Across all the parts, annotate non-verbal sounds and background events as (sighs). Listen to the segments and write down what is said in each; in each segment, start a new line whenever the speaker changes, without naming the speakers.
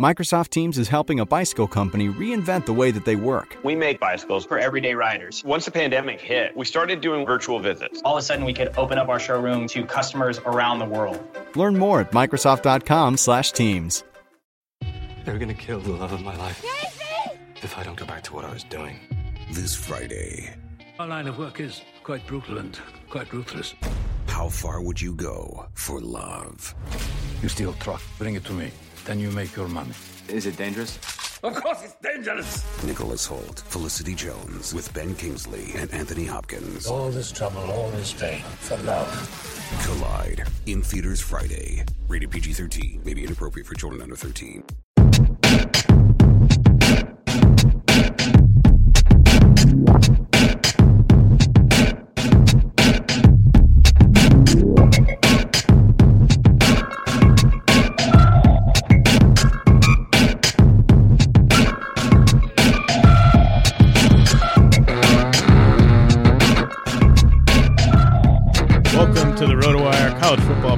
Microsoft Teams is helping a bicycle company reinvent the way that they work.
We make bicycles for everyday riders. Once the pandemic hit, we started doing virtual visits.
All of a sudden, we could open up our showroom to customers around the world.
Learn more at Microsoft.com/Teams.
They're gonna kill the love of my life if I don't go back to what I was doing.
This Friday,
Our line of work is quite brutal and quite ruthless.
how far would you go for love?
You steal truck, bring it to me. Then you make your money.
Is it dangerous?
Of course it's dangerous!
Nicholas Hoult, Felicity Jones, with Ben Kingsley and Anthony Hopkins.
All this trouble, all this pain, for love.
Collide in theaters Friday. Rated PG 13, may be inappropriate for children under 13.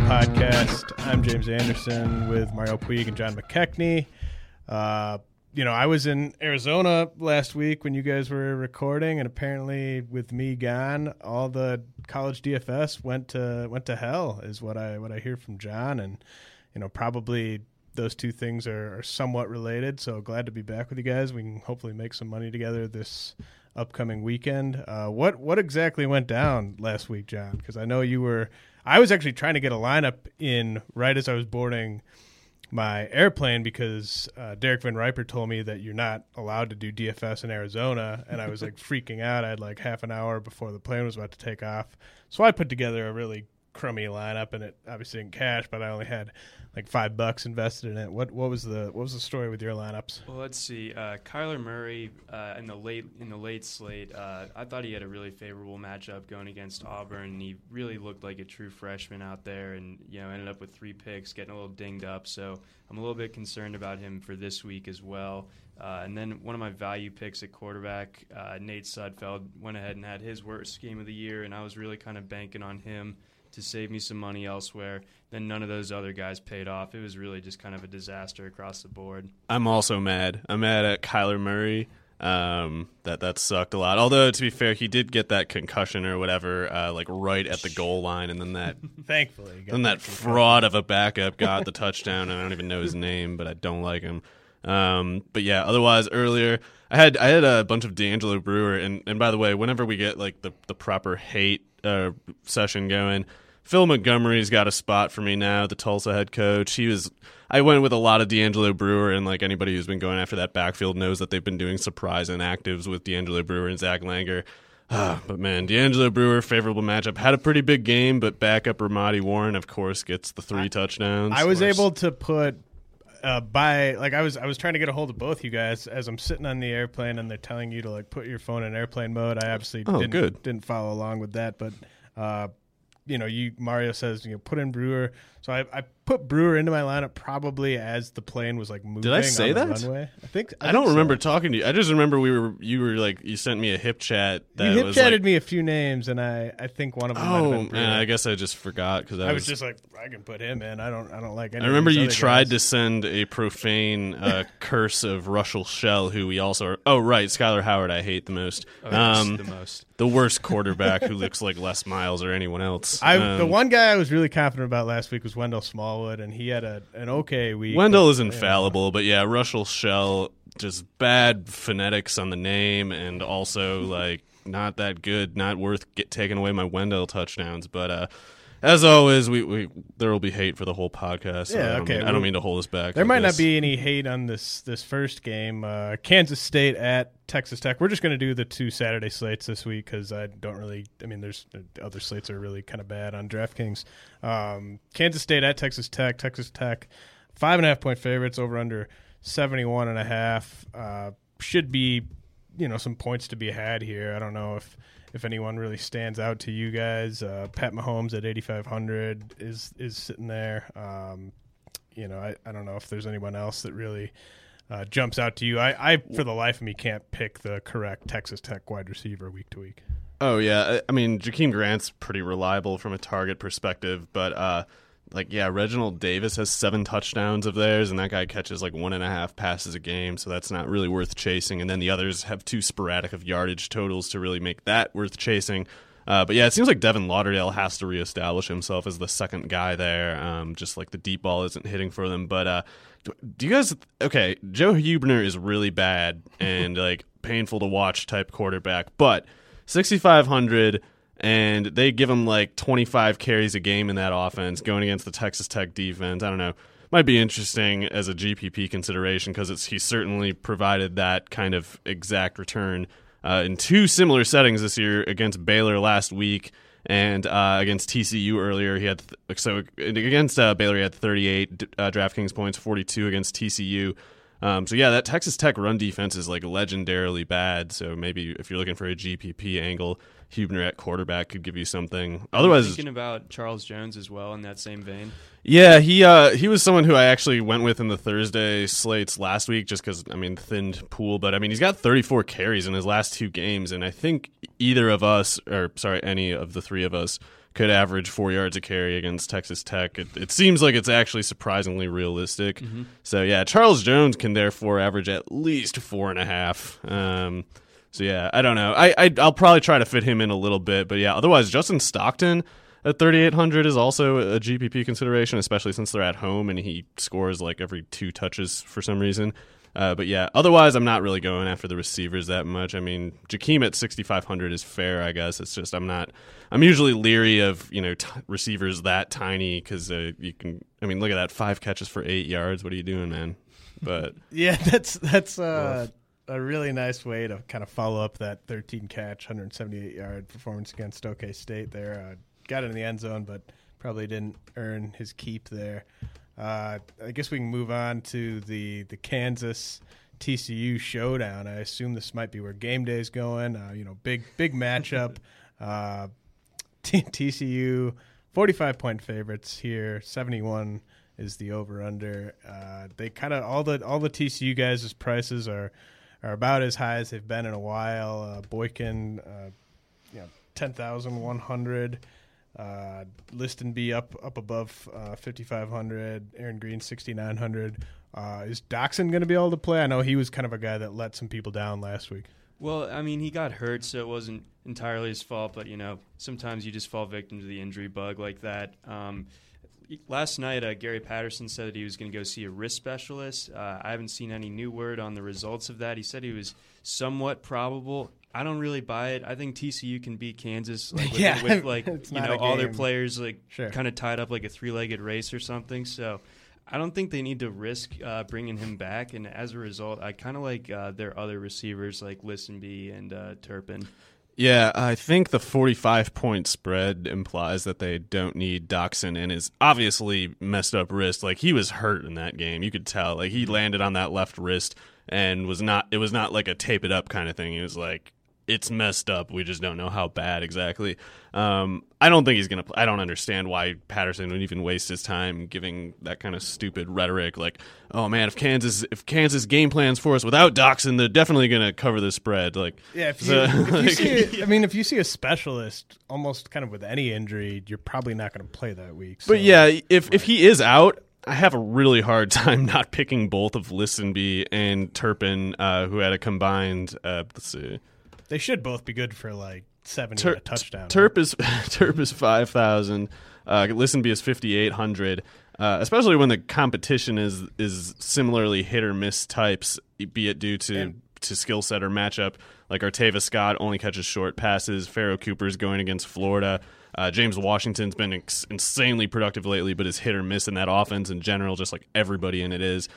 Podcast. I'm James Anderson with Mario Puig and John McKechnie. Uh, you know, I was in Arizona last week when you guys were recording, and apparently, with me gone, all the college DFS went to went to hell, is what I what I hear from John, and you know, probably those two things are, are somewhat related. So glad to be back with you guys. We can hopefully make some money together this upcoming weekend. Uh, what what exactly went down last week, John? Because I know you were. I was actually trying to get a lineup in right as I was boarding my airplane because uh, Derek VanRiper told me that you're not allowed to do DFS in Arizona, and I was like (laughs) freaking out. I had like half an hour before the plane was about to take off, so I put together a really crummy lineup, and it obviously in cash, but I only had like five bucks invested in it. What what was the what was the story with your lineups?
Well, let's see. Uh, Kyler Murray uh, in the late in the late slate. Uh, I thought he had a really favorable matchup going against Auburn. And He really looked like a true freshman out there, and you know ended up with three picks, getting a little dinged up. So I'm a little bit concerned about him for this week as well. Uh, and then one of my value picks at quarterback, uh, Nate Sudfeld, went ahead and had his worst game of the year, and I was really kind of banking on him to save me some money elsewhere. Then none of those other guys paid off. It was really just kind of a disaster across the board.
I'm also mad. I'm mad at Kyler Murray. Um, that that sucked a lot. Although to be fair, he did get that concussion or whatever, uh, like right at the goal line, and then that (laughs)
Thankfully, got
then that fraud of a backup got the touchdown. And I don't even know his name, but I don't like him. Um, but yeah, otherwise earlier I had I had a bunch of D'Angelo Brewer, and and by the way, whenever we get like the the proper hate uh, session going. Phil Montgomery's got a spot for me now, the Tulsa head coach. He was I went with a lot of D'Angelo Brewer, and like anybody who's been going after that backfield knows that they've been doing surprise inactives with D'Angelo Brewer and Zach Langer. Ah, (sighs) but man, D'Angelo Brewer, favorable matchup. Had a pretty big game, but backup Ramadi Warren, of course, gets the three touchdowns.
I was able to put uh, by like I was I was trying to get a hold of both you guys as I'm sitting on the airplane and they're telling you to like put your phone in airplane mode. I obviously
Oh,
didn't,
good.
didn't follow along with that, but uh, you know, you Mario says you know put in Brewer, so I, I put Brewer into my lineup probably as the plane was like moving.
Did I say
on the
that?
Runway. I think
I,
think
don't
so.
remember talking to you. I just remember we were you were like you sent me a HipChat that
You hip chatted
like,
me a few names, and I, I think one of them.
Oh man, I guess I just forgot because I,
I was just like, I can put him in. I don't, I don't like. Any
I remember
of these
you
other
tried
guys.
to send a profane uh, curse of Rushel Shell, who we also are. Oh, right, Skyler Howard. I hate the most.
Oh,
Um,
the most.
The worst quarterback who looks like Les Miles or anyone else.
I
Um,
the one guy I was really confident about last week was Wendell Smallwood, and he had a an okay week.
Wendell
but,
is infallible, but yeah, Rushel Shell just bad phonetics on the name, and also like not that good, not worth get taking away my Wendell touchdowns. But uh, as always, we, we there will be hate for the whole podcast. so
Yeah,
I don't
okay,
Mean, I don't mean to hold us back.
There might
guess.
not be any hate on this this first game. Uh, Kansas State at Texas Tech. We're just going to do the two Saturday slates this week because I don't really. I mean, there's the other slates are really kind of bad on DraftKings. Um, Kansas State at Texas Tech. Texas Tech, five and a half point favorites over under seventy one and a half. Uh, should be, you know, some points to be had here. I don't know if if anyone really stands out to you guys. Uh, Pat Mahomes at eighty five hundred is is sitting there. Um, you know, I, I don't know if there's anyone else that really uh, jumps out to you. I, I, for the life of me, can't pick the correct Texas Tech wide receiver week to week.
Oh yeah, I- I mean Jakeem Grant's pretty reliable from a target perspective, but uh, like yeah, Reginald Davis has seven touchdowns of theirs, and that guy catches like one and a half passes a game, so that's not really worth chasing. And then the others have too sporadic of yardage totals to really make that worth chasing. Uh, but yeah, it seems like Devin Lauderdale has to reestablish himself as the second guy there. Um, just like the deep ball isn't hitting for them. But uh, do- do you guys? Okay, Joe Hubener is really bad and (laughs) like painful to watch type quarterback, but 6,500 and they give him like 25 carries a game in that offense going against the Texas Tech defense. I don't know. Might be interesting as a GPP consideration because he certainly provided that kind of exact return uh, in two similar settings this year against Baylor last week and uh, against TCU earlier. He had th- so against uh, Baylor he had 38 uh, DraftKings points, 42 against TCU. Um, so yeah, that Texas Tech run defense is like legendarily bad. So maybe if you're looking for a GPP angle, Hubener at quarterback could give you something. Otherwise,
thinking about Charles Jones as well in that same vein.
yeah, he uh, he was someone who I actually went with in the Thursday slates last week, just because I mean thinned pool, but I mean he's got 34 carries in his last two games, and I think either of us, or sorry, any of the three of us, could average four yards a carry against Texas Tech. It, it seems like it's actually surprisingly realistic.
Mhm.
So yeah, Charles Jones can therefore average at least four and a half. Um, so yeah, I don't know. I, I I'll probably try to fit him in a little bit, but yeah. Otherwise, Justin Stockton at 3800 is also a GPP consideration, especially since they're at home and he scores like every two touches for some reason. Uh, but yeah, otherwise, I'm not really going after the receivers that much. I mean, Jakeem at 6,500 is fair, I guess. It's just I'm not. I'm usually leery of you know t- receivers that tiny because uh, you can. I mean, look at that five catches for eight yards. What are you doing, man? But (laughs)
Yeah, that's that's uh, a really nice way to kind of follow up that 13 catch, 178 yard performance against OK State. There, uh, got it in the end zone, but probably didn't earn his keep there. Uh, I guess we can move on to the the Kansas TCU showdown. I assume this might be where game day is going. Uh, you know, big big matchup. (laughs) uh, T- TCU 45 point favorites here. 71 is the over under. Uh, they kind of all the all the TCU guys' prices are are about as high as they've been in a while. Uh, Boykin, uh, you know, ten thousand one hundred. Uh, Listenbee up up above uh, fifty five hundred. Aaron Green sixty nine hundred. Uh, is Doctson going to be able to play? I know he was kind of a guy that let some people down last week.
Well, I mean, he got hurt, so it wasn't entirely his fault. But you know, sometimes you just fall victim to the injury bug like that. Um, last night, uh, Gary Patterson said that he was going to go see a wrist specialist. Uh, I haven't seen any new word on the results of that. He said he was somewhat probable. I don't really buy it. I think TCU can beat Kansas. Like, with, (laughs)
Yeah,
with like (laughs) you know all their players like
Sure.
kind of tied up like a three-legged race or something. So. I don't think they need to risk uh, bringing him back, and as a result, I kind of like uh, their other receivers like Listenbee and uh, Turpin.
Yeah, I think the 45 point spread implies that they don't need Doctson and his obviously messed up wrist. Like he was hurt in that game. You could tell. Like he mm-hmm. landed on that left wrist and was not it was not like a tape it up kind of thing. It was like it's messed up. We just don't know how bad exactly. Um, I don't think he's gonna. I don't understand why Patterson would even waste his time giving that kind of stupid rhetoric. Like, oh man, if Kansas if Kansas game plans for us without Doctson, they're definitely gonna cover the spread. Like,
Yeah, if you,
so,
if you (laughs) see, I mean, if you see a specialist, almost kind of with any injury, you're probably not going to play that week. So.
But yeah, if if he is out, I have a really hard (laughs) time not picking both of Listenbee and Turpin, uh, who had a combined. Uh, let's see,
they should both be good for like seventy
Tur-
touchdown.
Turp is (laughs) Turp is five thousand. Uh, Listenbee is fifty eight hundred. Uh, especially when the competition is is similarly hit or miss types, be it due to
And-
to skill set or matchup. Like Artavis Scott only catches short passes. Pharoh Cooper's going against Florida. Uh, James Washington's been ex- insanely productive lately, but is hit or miss in that offense in general, just like everybody in it is.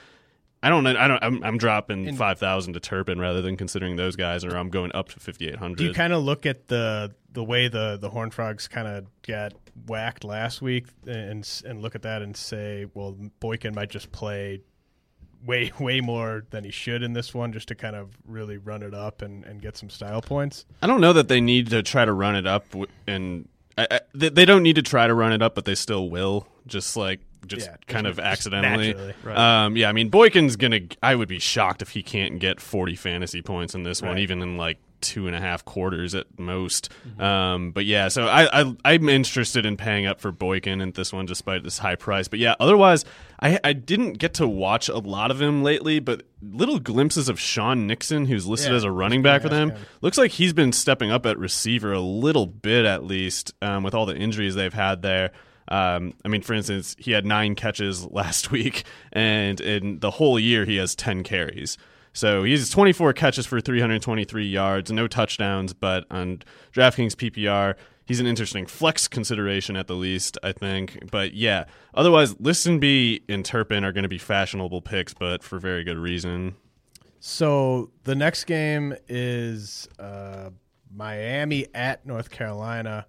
I don't. know. I don't. I'm, I'm dropping
And-
five thousand to Turpin rather than considering those guys, or I'm going up to fifty eight hundred.
Do you kind of look at the the way the the Horn Frogs kind of got whacked last week and and look at that and say, well, Boykin might just play way (laughs) way more than he should in this one just to kind of really run it up and, and get some style points.
I don't know that they need to try to run it up, and I, I, they don't need to try to run it up, but they still will. Just like just
Yeah,
kind
just-
of accidentally.
Right.
Um, yeah, I mean Boykin's gonna. I would be shocked if he can't get forty fantasy points in this one, even in like two and a half quarters at most. Um, but yeah, so I, I I'm interested in paying up for Boykin in this one, despite this high price. But yeah, otherwise, I I didn't get to watch a lot of him lately, but little glimpses of Shaun Nixon, who's listed
Yeah,
as a running back for them.
him.
Looks like he's been stepping up at receiver a little bit at least, um, with all the injuries they've had there. Um, I mean, for instance, he had nine catches (laughs) last week, and in the whole year, he has 10 carries. So he has 24 catches for 323 yards, no touchdowns, but on DraftKings PPR, he's an interesting flex consideration at the least, I think. But yeah, otherwise, Listenbee and Turpin are going to be fashionable picks, but for very good reason.
So the next game is uh, Miami at North Carolina.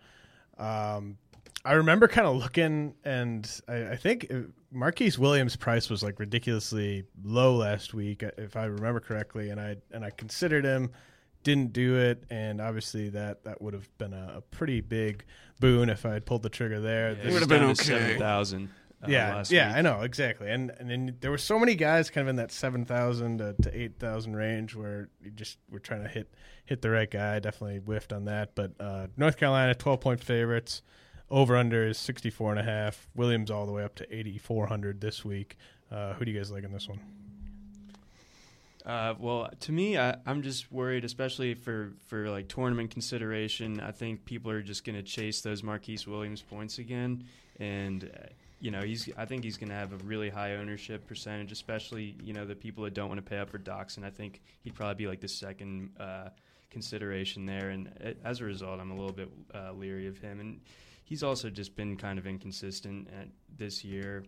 Um, I remember kind of looking, and I, I think uh, Marquise Williams' price was like ridiculously low last week, uh, if I remember correctly, and I and I considered him, didn't do it, and obviously that that would have been a, a pretty big boon if I had pulled the trigger there.
Yeah,
This-
it
would've been
down
okay.
Seven thousand. Uh,
yeah, yeah,
week.
I know exactly, and and then there were so many guys kind of in that seven thousand to, to eight thousand range where you just were trying to hit hit the right guy. Definitely whiffed on that, but uh, North Carolina twelve point favorites. Over under is 64 and a half. Williams all the way up to 8400 this week. Uh, who do you guys like in this one?
Uh, well, to me, I, I'm just worried, especially for, for like tournament consideration. I think people are just going to chase those Marquise Williams points again, and uh, you know he's. I think he's going to have a really high ownership percentage, especially you know the people that don't want to pay up for Doctson. I think he'd probably be like the second uh, consideration there, and uh, as a result, I'm a little bit uh, leery of him. And he's also just been kind of inconsistent at this year.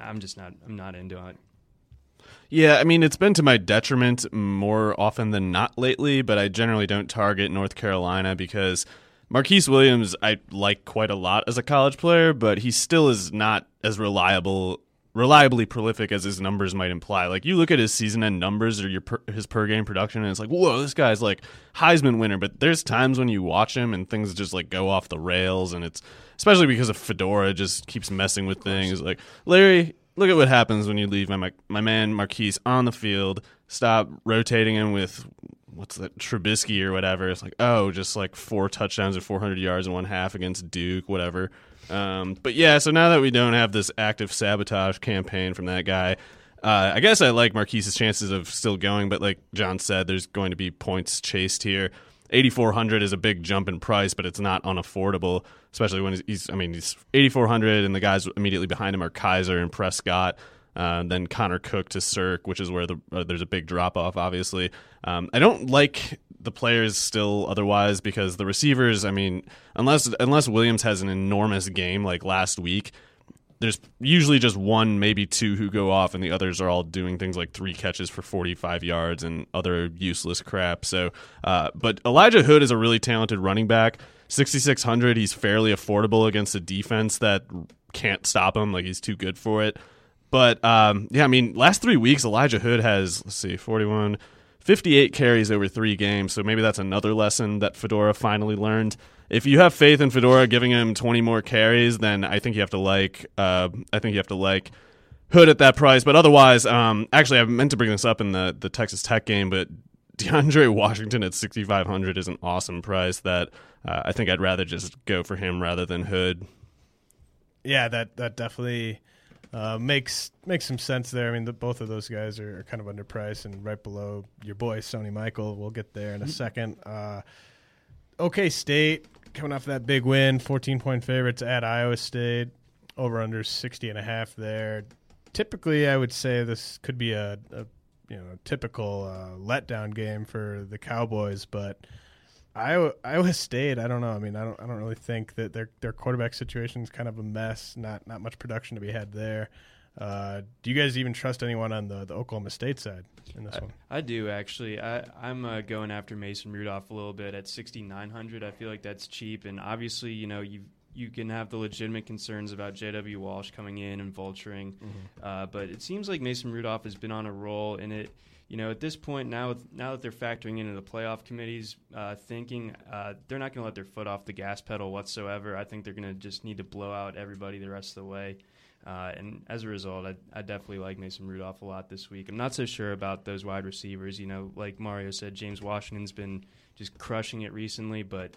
I'm just not. I'm not into it.
Yeah, I mean, it's been to my detriment more often than not lately, but I generally don't target North Carolina because Marquise Williams I like quite a lot as a college player, but he still is not as reliable reliably prolific as his numbers might imply. Like you look at his season end numbers or your per, his per game production and it's like, "Whoa, this guy's like Heisman winner." But there's times when you watch him and things just like go off the rails and it's especially because of Fedora just keeps messing with things. Like, "Larry, look at what happens when you leave my my man Marquise on the field. Stop rotating him with what's that Trubisky or whatever. It's like oh, just like four touchdowns and 400 yards in one half against Duke, whatever. Um, but yeah, so now that we don't have this active sabotage campaign from that guy. Uh, I guess I like Marquise's chances of still going, but like John said, there's going to be points chased here. 8400 is a big jump in price, but it's not unaffordable, especially when he's, I mean, he's 8400 and the guys immediately behind him are Kizer and Prescott. Uh, then Connor Cook to Cirque, which is where the, uh, there's a big drop off, obviously. Um, I don't like the players still otherwise because the receivers, I mean, unless unless Williams has an enormous game like last week, there's usually just one, maybe two who go off, and the others are all doing things like three catches for 45 yards and other useless crap. So, uh, but Elijah Hood is a really talented running back. 6,600, he's fairly affordable against a defense that can't stop him. Like he's too good for it. But um, yeah, I mean, last three weeks, Elijah Hood has let's see, 41, 58 carries over three games. So maybe that's another lesson that Fedora finally learned if you have faith in Fedora giving him 20 more carries, then I think you have to like. Uh, I think you have to like Hood at that price. But otherwise, um, actually, I meant to bring this up in the the Texas Tech game, but DeAndre (laughs) Washington at 6,500 is an awesome price that uh, I think I'd rather just go for him rather than Hood.
Yeah, that that definitely uh, makes makes some sense there. I mean, the, both of those guys are, are, kind of underpriced and right below your boy Sony Michel. We'll get there in a mm-hmm. second. Uh, OK State coming off that big win, 14 point favorites at Iowa State, over under 60 and a half there. Typically, I would say this could be a, a you know typical uh, letdown game for the Cowboys, but Iowa, Iowa State, I don't know. I mean, I don't I don't really think that their their quarterback situation is kind of a mess. Not not much production to be had there. Uh, do you guys even trust anyone on the, the Oklahoma State side in this
I,
one?
I do actually. I, I'm uh, going after Mason Rudolph a little bit at 6,900. I feel like that's cheap, and obviously, you know, you you can have the legitimate concerns about J.W. Walsh coming in and vulturing, mm-hmm. uh, but it seems like Mason Rudolph has been on a roll, and it. You know, at this point now, now that they're factoring into the playoff committee's uh, thinking, uh, they're not going to let their foot off the gas pedal whatsoever. I think they're going to just need to blow out everybody the rest of the way. Uh, and as a result, I, I, definitely like Mason Rudolph a lot this week. I'm not so sure about those wide receivers. You know, like Mario said, James Washington's been just crushing it recently, but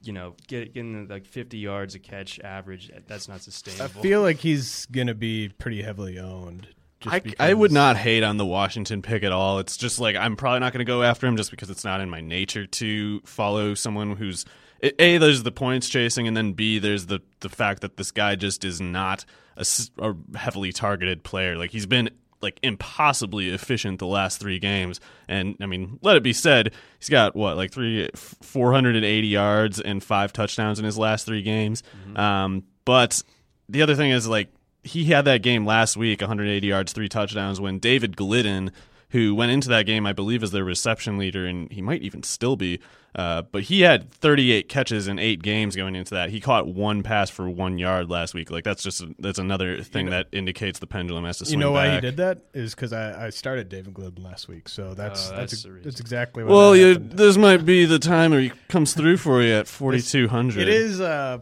you know, get, getting like 50 yards a catch average, that's not sustainable.
I feel like he's going to be pretty heavily owned.
I, I would not hate on the Washington pick at all. It's just like I'm probably not going to go after him just because it's not in my nature to follow someone who's a there's the points chasing, and then b there's the the fact that this guy just is not a, a heavily targeted player. Like he's been like impossibly efficient the last three games. And I mean, let it be said, he's got what like three, 480 yards and five touchdowns in his last three games. Mm-hmm. Um, but the other thing is like he had that game last week, 180 yards, three touchdowns, when David Glidden who went into that game, I believe, as their reception leader, and he might even still be. Uh, but he had 38 catches in eight games going into that. He caught one pass for one yard last week. Like that's just that's another thing you know, that indicates the pendulum has to swing.
You know
back.
why he did that is because I, I, started David Glidden last week, so that's uh, that's, that's, that's, exactly what.
Well, you, this might be the time where he comes through for you at 4200.
It is. Uh,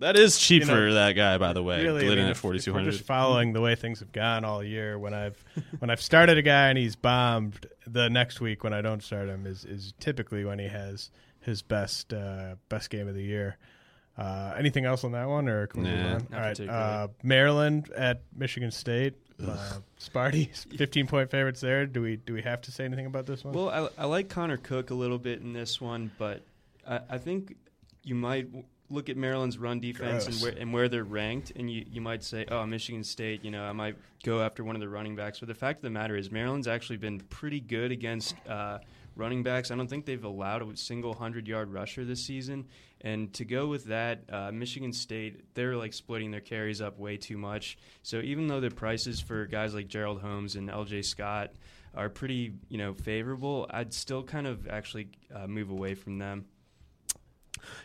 that is cheap you know, for that guy, by the way.
Really,
Glidden
I mean,
at forty two hundred.
Just following the way things have gone all year, when I've (laughs) when I've started a guy and he's bombed, the next week when I don't start him is is typically when he has his best uh, best game of the year. Uh, anything else on that one, or can we
nah,
move on? All right, uh, Maryland at Michigan State. Uh, Sparty, (laughs) fifteen point favorites there. Do we do we have to say anything about this one?
Well, I, I like Connor Cook a little bit in this one, but I, I think you might look at Maryland's run defense and where, and where they're ranked, and you, you might say, oh, Michigan State, you know, I might go after one of the running backs. But the fact of the matter is, Maryland's actually been pretty good against uh, running backs. I don't think they've allowed a single 100 yard rusher this season. And to go with that, uh, Michigan State, they're like splitting their carries up way too much. So even though the prices for guys like Gerald Holmes and LJ Scott are pretty, you know, favorable, I'd still kind of actually uh, move away from them.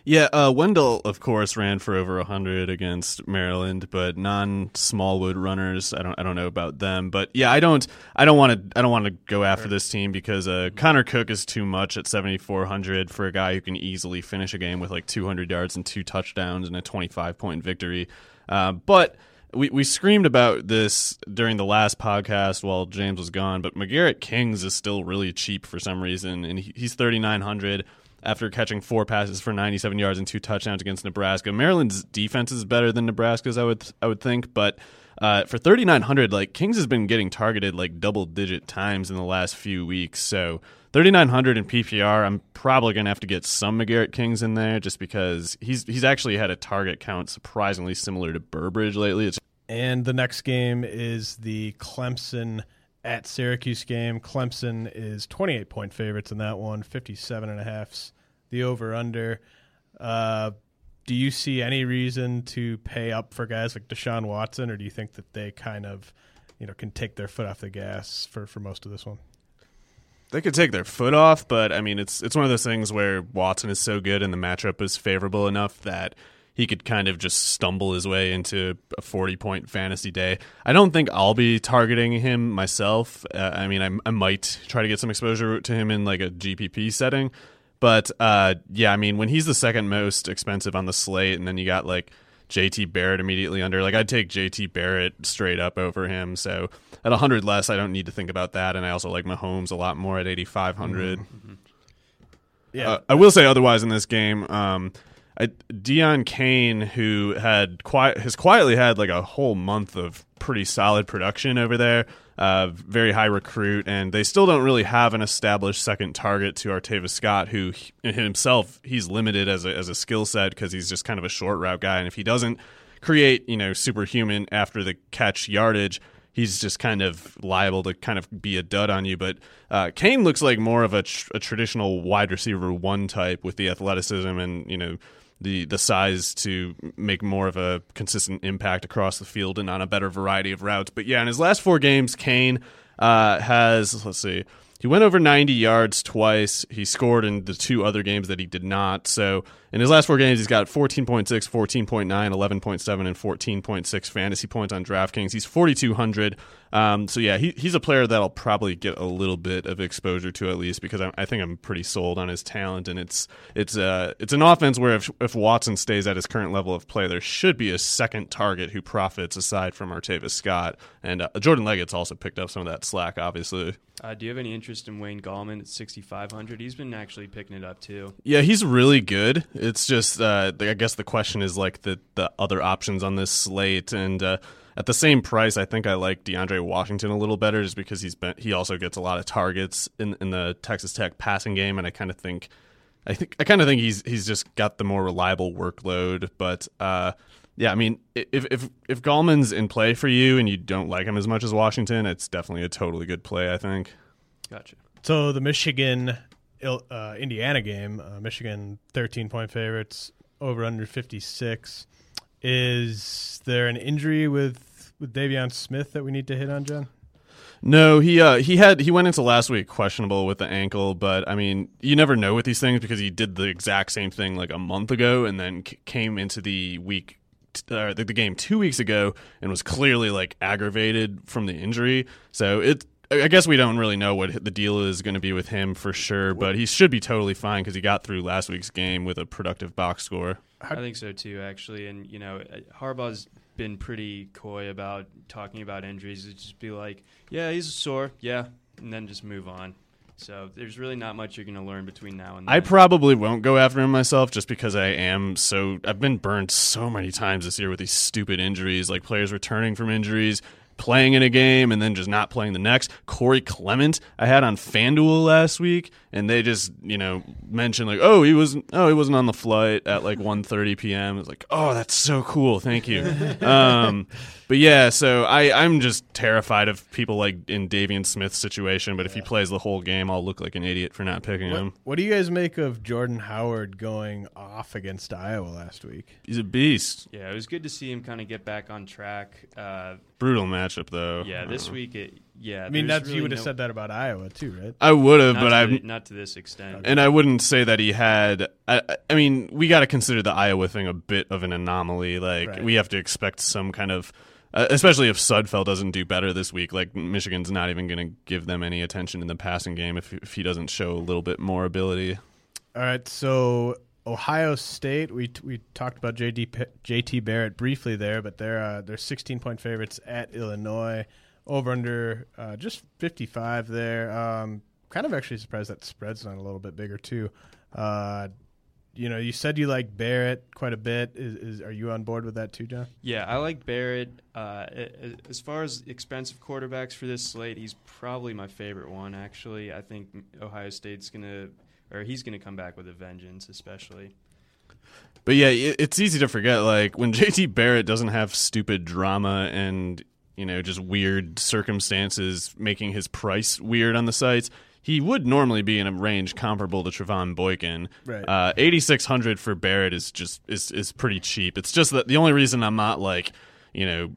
Yeah, uh, Wendell, of course, ran for over hundred against Maryland, but non-Smallwood runners, I don't, I don't know about them. But yeah, I don't, I don't want to, I don't want to go after this team because uh, Connor Cook is too much at seventy four hundred for a guy who can easily finish a game with like two hundred yards and two touchdowns and a twenty five point victory. Uh, but we, we screamed about this during the last podcast while James was gone, but Macgarrett Kings is still really cheap for some reason, and he, he's thirty nine hundred after catching four passes for 97 yards and two touchdowns against Nebraska. Maryland's defense is better than Nebraska's, I would I would think, but uh, for 3900, like Kings has been getting targeted like double digit times in the last few weeks. So 3900 in PPR, I'm probably gonna have to get some Macgarrett Kings in there just because he's he's actually had a target count surprisingly similar to Burbridge lately. It's
and the next game is the Clemson at Syracuse game. Clemson is 28 point favorites in that one, 57 and a half's the over under. Uh, do you see any reason to pay up for guys like Deshaun Watson, or do you think that they kind of, you know, can take their foot off the gas for, for most of this one?
They could take their foot off, but I mean, it's it's one of those things where Watson is so good and the matchup is favorable enough that he could kind of just stumble his way into a 40 point fantasy day. I don't think I'll be targeting him myself. Uh, I mean, I, I, might try to get some exposure to him in like a GPP setting. But uh, yeah, I mean, when he's the second most expensive on the slate, and then you got like JT Barrett immediately under, like I'd take JT Barrett straight up over him. So at 100 less, I don't need to think about that. And I also like Mahomes a lot more at 8,500. Mm-hmm. Yeah. Uh, I will say otherwise in this game. Um, I, Deon Cain, who had quiet, has quietly had like a whole month of pretty solid production over there, uh, very high recruit, and they still don't really have an established second target to Artavis Scott, who himself he's limited as a as a skill set because he's just kind of a short route guy, and if he doesn't create you know superhuman after the catch yardage, he's just kind of liable to kind of be a dud on you. But uh, Cain looks like more of a, tr- a traditional wide receiver one type with the athleticism and you know the the size to make more of a consistent impact across the field and on a better variety of routes. But yeah, in his last four games, Cain uh, has let's see, he went over 90 yards twice. He scored in the two other games that he did not. So in his last four games, he's got 14.6, 14.9, 11.7, and 14.6 fantasy points on DraftKings. He's 4,200. Um, so yeah, he, he's a player that I'll probably get a little bit of exposure to at least because I, I think I'm pretty sold on his talent, and it's it's uh it's an offense where if if Watson stays at his current level of play, there should be a second target who profits aside from Artavis Scott, and uh, Jordan Leggett's also picked up some of that slack, obviously.
Uh, do you have any interest in Wayne Gallman at 6,500? He's been actually picking it up too.
Yeah, he's really good. It's just, uh, I guess the question is like the the other options on this slate, and uh, at the same price, I think I like DeAndre Washington a little better, just because he's been he also gets a lot of targets in in the Texas Tech passing game, and I kind of think. I think I kind of think he's he's just got the more reliable workload, but uh, yeah, I mean, if if if Gallman's in play for you and you don't like him as much as Washington, it's definitely a totally good play. I think.
Gotcha.
So the Michigan uh, Indiana game, uh, Michigan thirteen point favorites over under fifty six. Is there an injury with with De'Veon Smith that we need to hit on, John?
No, he uh, he had he went into last week questionable with the ankle, but I mean, you never know with these things because he did the exact same thing like a month ago, and then c- came into the week uh, the, the, game two weeks ago and was clearly like aggravated from the injury. So it. I guess we don't really know what the deal is going to be with him for sure, but he should be totally fine because he got through last week's game with a productive box score.
I think so too, actually. And you know, uh, Harbaugh's been pretty coy about talking about injuries. It's just be like, yeah, he's sore, yeah, and then just move on. So there's really not much you're going to learn between now and then.
I probably won't go after him myself just because I am so I've been burned so many times this year with these stupid injuries, like players returning from injuries, playing in a game and then just not playing the next. Corey Clement, I had on FanDuel last week, and they just you know mentioned like, oh, he was oh he wasn't on the flight at like 1.30 p.m. It's like, oh, that's so cool, thank you. (laughs) um, but yeah, so I I'm just terrified of people like in De'Veon Smith's situation. But if he plays the whole game, I'll look like an idiot for not picking
what,
him.
What do you guys make of Jordan Howard going off against Iowa last week?
He's a beast.
Yeah, it was good to see him kind of get back on track. Uh,
Brutal matchup though.
Yeah, this uh, week it. Yeah,
I mean that's really you would have no, said that about Iowa too, right?
I would have, but I'm
not to this extent.
And I wouldn't say that he had. I, I mean, we got to consider the Iowa thing a bit of an anomaly. Like right. we have to expect some kind of. Uh, especially if Sudfeld doesn't do better this week, like Michigan's not even going to give them any attention in the passing game if if he doesn't show a little bit more ability.
All right, so Ohio State, we we talked about JD JT Barrett briefly there, but they're uh, they're 16 point favorites at Illinois, over under uh, just 55 there. Um, kind of actually surprised that spread's not a little bit bigger too. Uh, you know, you said you like Barrett quite a bit. Is, is, are you on board with that too, John?
Yeah, I like Barrett. Uh, as far as expensive quarterbacks for this slate, he's probably my favorite one. Actually, I think Ohio State's gonna, or he's gonna come back with a vengeance, especially.
But yeah, it's easy to forget. Like when (laughs) JT Barrett doesn't have stupid drama and you know just weird circumstances making his price weird on the sites he would normally be in a range comparable to Trevone Boykin.
Right.
Uh, 8600 for Barrett is just is is pretty cheap. It's just that the only reason I'm not like, you know,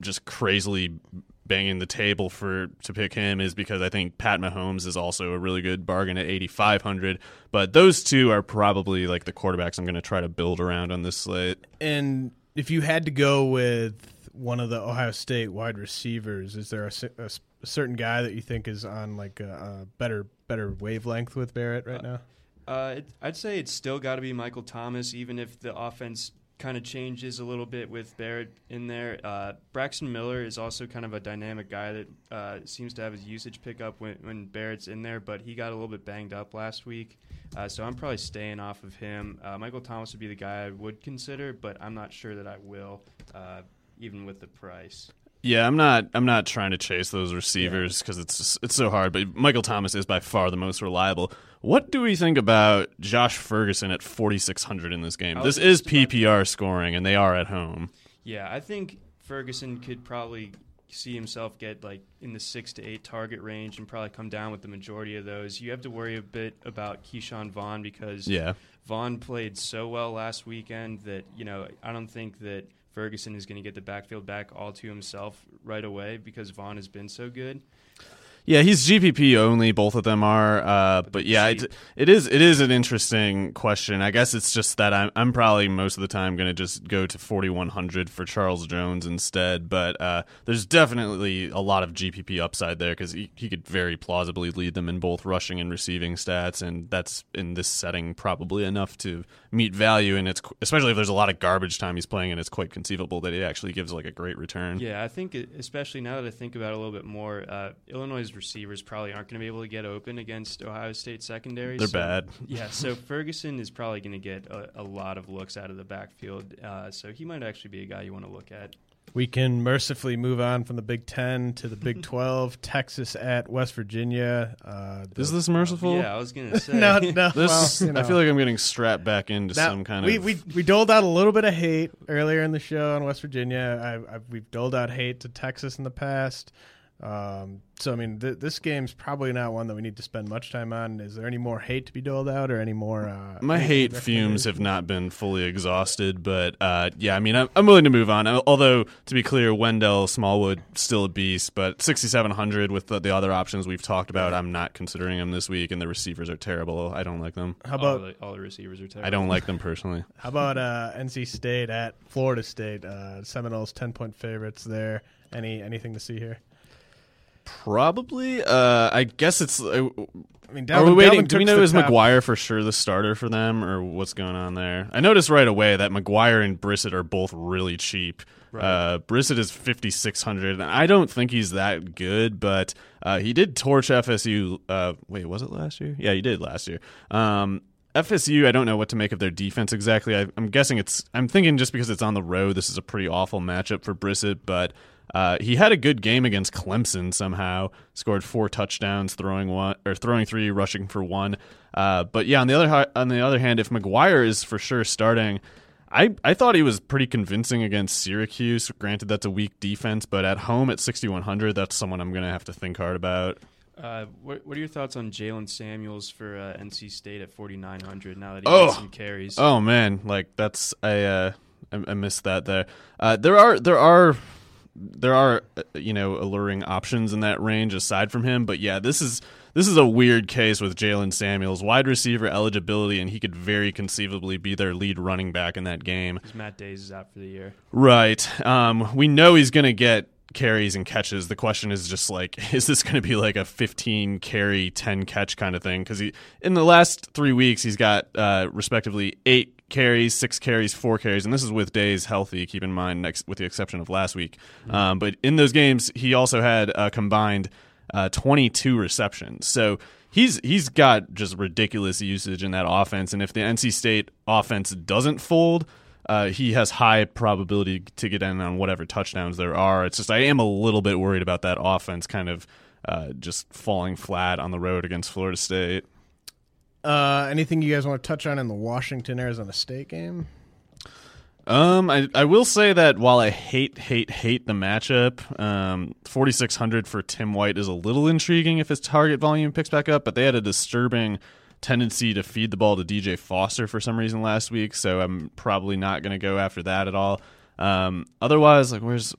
just crazily banging the table for to pick him is because I think Pat Mahomes is also a really good bargain at 8500, but those two are probably like the quarterbacks I'm going to try to build around on this slate.
And if you had to go with one of the Ohio State wide receivers, is there a, a, a certain guy that you think is on like a, a better better wavelength with Barrett right now?
Uh, it, I'd say it's still got to be Michael Thomas, even if the offense kind of changes a little bit with Barrett in there. Uh, Braxton Miller is also kind of a dynamic guy that uh, seems to have his usage pick up when, when, Barrett's in there, but he got a little bit banged up last week. Uh, so I'm probably staying off of him. Uh, Michael Thomas would be the guy I would consider, but I'm not sure that I will, uh, even with the price.
Yeah, I'm not. I'm not trying to chase those receivers because yeah. it's just, it's so hard. But Michael Thomas is by far the most reliable. What do we think about Josh Ferguson at 4600 in this game? Oh, this is PPR scoring, and they are at home.
Yeah, I think Ferguson could probably see himself get like in the six to eight target range and probably come down with the majority of those. You have to worry a bit about Ke'Shawn Vaughn because
yeah.
Vaughn played so well last weekend that you know I don't think that Ferguson is going to get the backfield back all to himself right away because Vaughn has been so good.
Yeah, he's GPP only. Both of them are. Uh, but yeah, it, it is it is an interesting question. I guess it's just that I'm I'm probably most of the time going to just go to 4100 for Charles Jones instead. But uh, there's definitely a lot of GPP upside there because he, he could very plausibly lead them in both rushing and receiving stats, and that's in this setting probably enough to meet value. And it's especially if there's a lot of garbage time he's playing, and it's quite conceivable that he actually gives like a great return.
Yeah, I think it, especially now that I think about it a little bit more, uh, Illinois receivers probably aren't going to be able to get open against Ohio State secondary.
They're
so,
bad.
Yeah, so (laughs) Ferguson is probably going to get a, a, lot of looks out of the backfield. Uh, so he might actually be a guy you want to look at.
We can mercifully move on from the Big Ten to the Big (laughs) Twelve. Texas at West Virginia. Uh,
the, is this merciful?
yeah, I was gonna (laughs) say.
no, no.
This,
well, you know.
I feel like I'm getting strapped back into now, some kind
we,
of.
We we doled out a little bit of hate earlier in the show on West Virginia. I, I, we've doled out hate to Texas in the past. Um, so I mean, th- this game's probably not one that we need to spend much time on. Is there any more hate to be doled out, or any more? Uh,
My hate fumes have not been fully exhausted, but uh, yeah, I mean, I'm, I'm, willing to move on. Although to be clear, Wendell Smallwood still a beast, but 6,700 with the, the, other options we've talked about, I'm not considering him this week, and the receivers are terrible. I don't like them.
How about
all the, all the receivers are terrible?
I don't like them personally. (laughs)
How about uh, NC State at Florida State? Uh, Seminoles 10 point favorites there. Any anything to see here?
Probably. Uh, I guess it's. Uh,
I mean,
Dalvin, are we waiting? Do we know is Maguire for sure the starter for them, or what's going on there? I noticed right away that Maguire and Brissett are both really cheap. Right. Uh, Brissett is fifty six hundred. I don't think he's that good, but uh, he did torch FSU. Uh, wait, was it last year? Yeah, he did last year. Um, FSU, I don't know what to make of their defense exactly. I, am guessing it's. I'm thinking just because it's on the road, this is a pretty awful matchup for Brissett. But uh, he had a good game against Clemson somehow. Scored four touchdowns, throwing one or throwing three, rushing for one. Uh, but yeah, on the other on the other hand, if Maguire is for sure starting, I I thought he was pretty convincing against Syracuse. Granted, that's a weak defense, but at home at 6100, that's someone I'm going to have to think hard about.
Uh, what, what, are your thoughts on Jaylen Samuels for uh, NC State at 4,900 now that he
oh.
some carries?
Oh man, like that's I uh, I, I missed that there. Uh, there are there are there are uh, you know alluring options in that range aside from him, but yeah, this is this is a weird case with Jaylen Samuels, wide receiver eligibility, and he could very conceivably be their lead running back in that game.
Matt Dayes is out for the year,
right? Um, we know he's going to get carries and catches. The question is just like, (laughs) is this going to be like a 15 carry, 10 catch kind of thing? Because he in the last three weeks he's got uh, respectively eight carries, six carries, four carries, and this is with Dayes healthy. Keep in mind, next with the exception of last week. Mm-hmm. Um, but in those games, he also had a combined uh, 22 receptions. So he's he's got just ridiculous usage in that offense. And if the NC State offense doesn't fold, uh, he has high probability to get in on whatever touchdowns there are. It's just I am a little bit worried about that offense kind of uh, just falling flat on the road against Florida State.
Uh, anything you guys want to touch on in the Washington Arizona State game?
Um, I, I will say that while I hate hate hate the matchup, um, 4600 for Tim White is a little intriguing if his target volume picks back up, but they had a disturbing tendency to feed the ball to DJ Foster for some reason last week, so I'm probably not going to go after that at all. Um, otherwise, like where's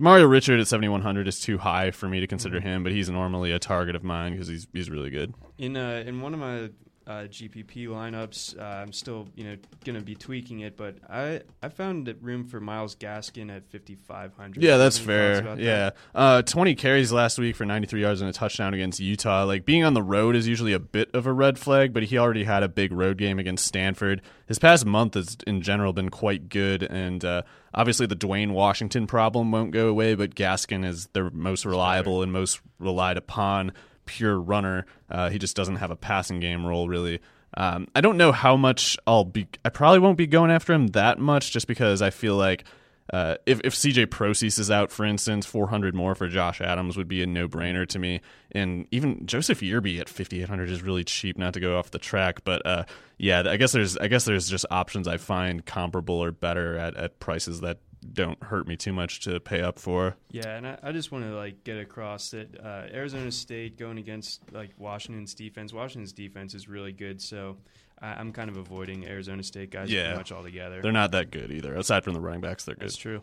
Mario Richard at 7100 is too high for me to consider
Mm-hmm.
him, but he's normally a target of mine because he's he's really good.
In uh, in one of my uh, GPP lineups, uh, I'm still you know going to be tweaking it, but I I found that room for Myles Gaskin at 5500.
Yeah, that's fair.
about that?
Yeah, uh, twenty carries last week for ninety three yards and a touchdown against Utah. Like being on the road is usually a bit of a red flag, but he already had a big road game against Stanford. His past month has, in general, been quite good, and uh, obviously the Dwayne Washington problem won't go away. But Gaskin is their most reliable and most relied upon pure runner. Uh, he just doesn't have a passing game role really. Um, I don't know how much I'll be. I probably won't be going after him that much, just because I feel like uh, if if CJ Prosise is out, for instance, 400 more for Josh Adams would be a no brainer to me. And even Joseph Yearby at 5800 is really cheap, not to go off the track. But uh, yeah, I guess there's I guess there's just options I find comparable or better at, at prices that don't hurt me too much to pay up for.
Yeah, and I, I just want to like get across that uh, Arizona State going against like Washington's defense. Washington's defense is really good, so I, I'm kind of avoiding Arizona State guys
Yeah,
pretty much altogether.
They're not that good either. Aside from the running backs, they're good.
That's true.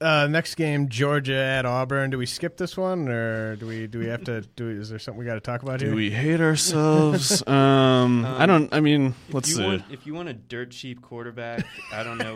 Uh, next game, Georgia at Auburn. Do we skip this one, or do we? Do we have to? Do is there something we got to talk about here?
Do we hate ourselves? (laughs) um, I don't. I mean, let's
you
see.
Want, if you want a dirt cheap quarterback, I don't know,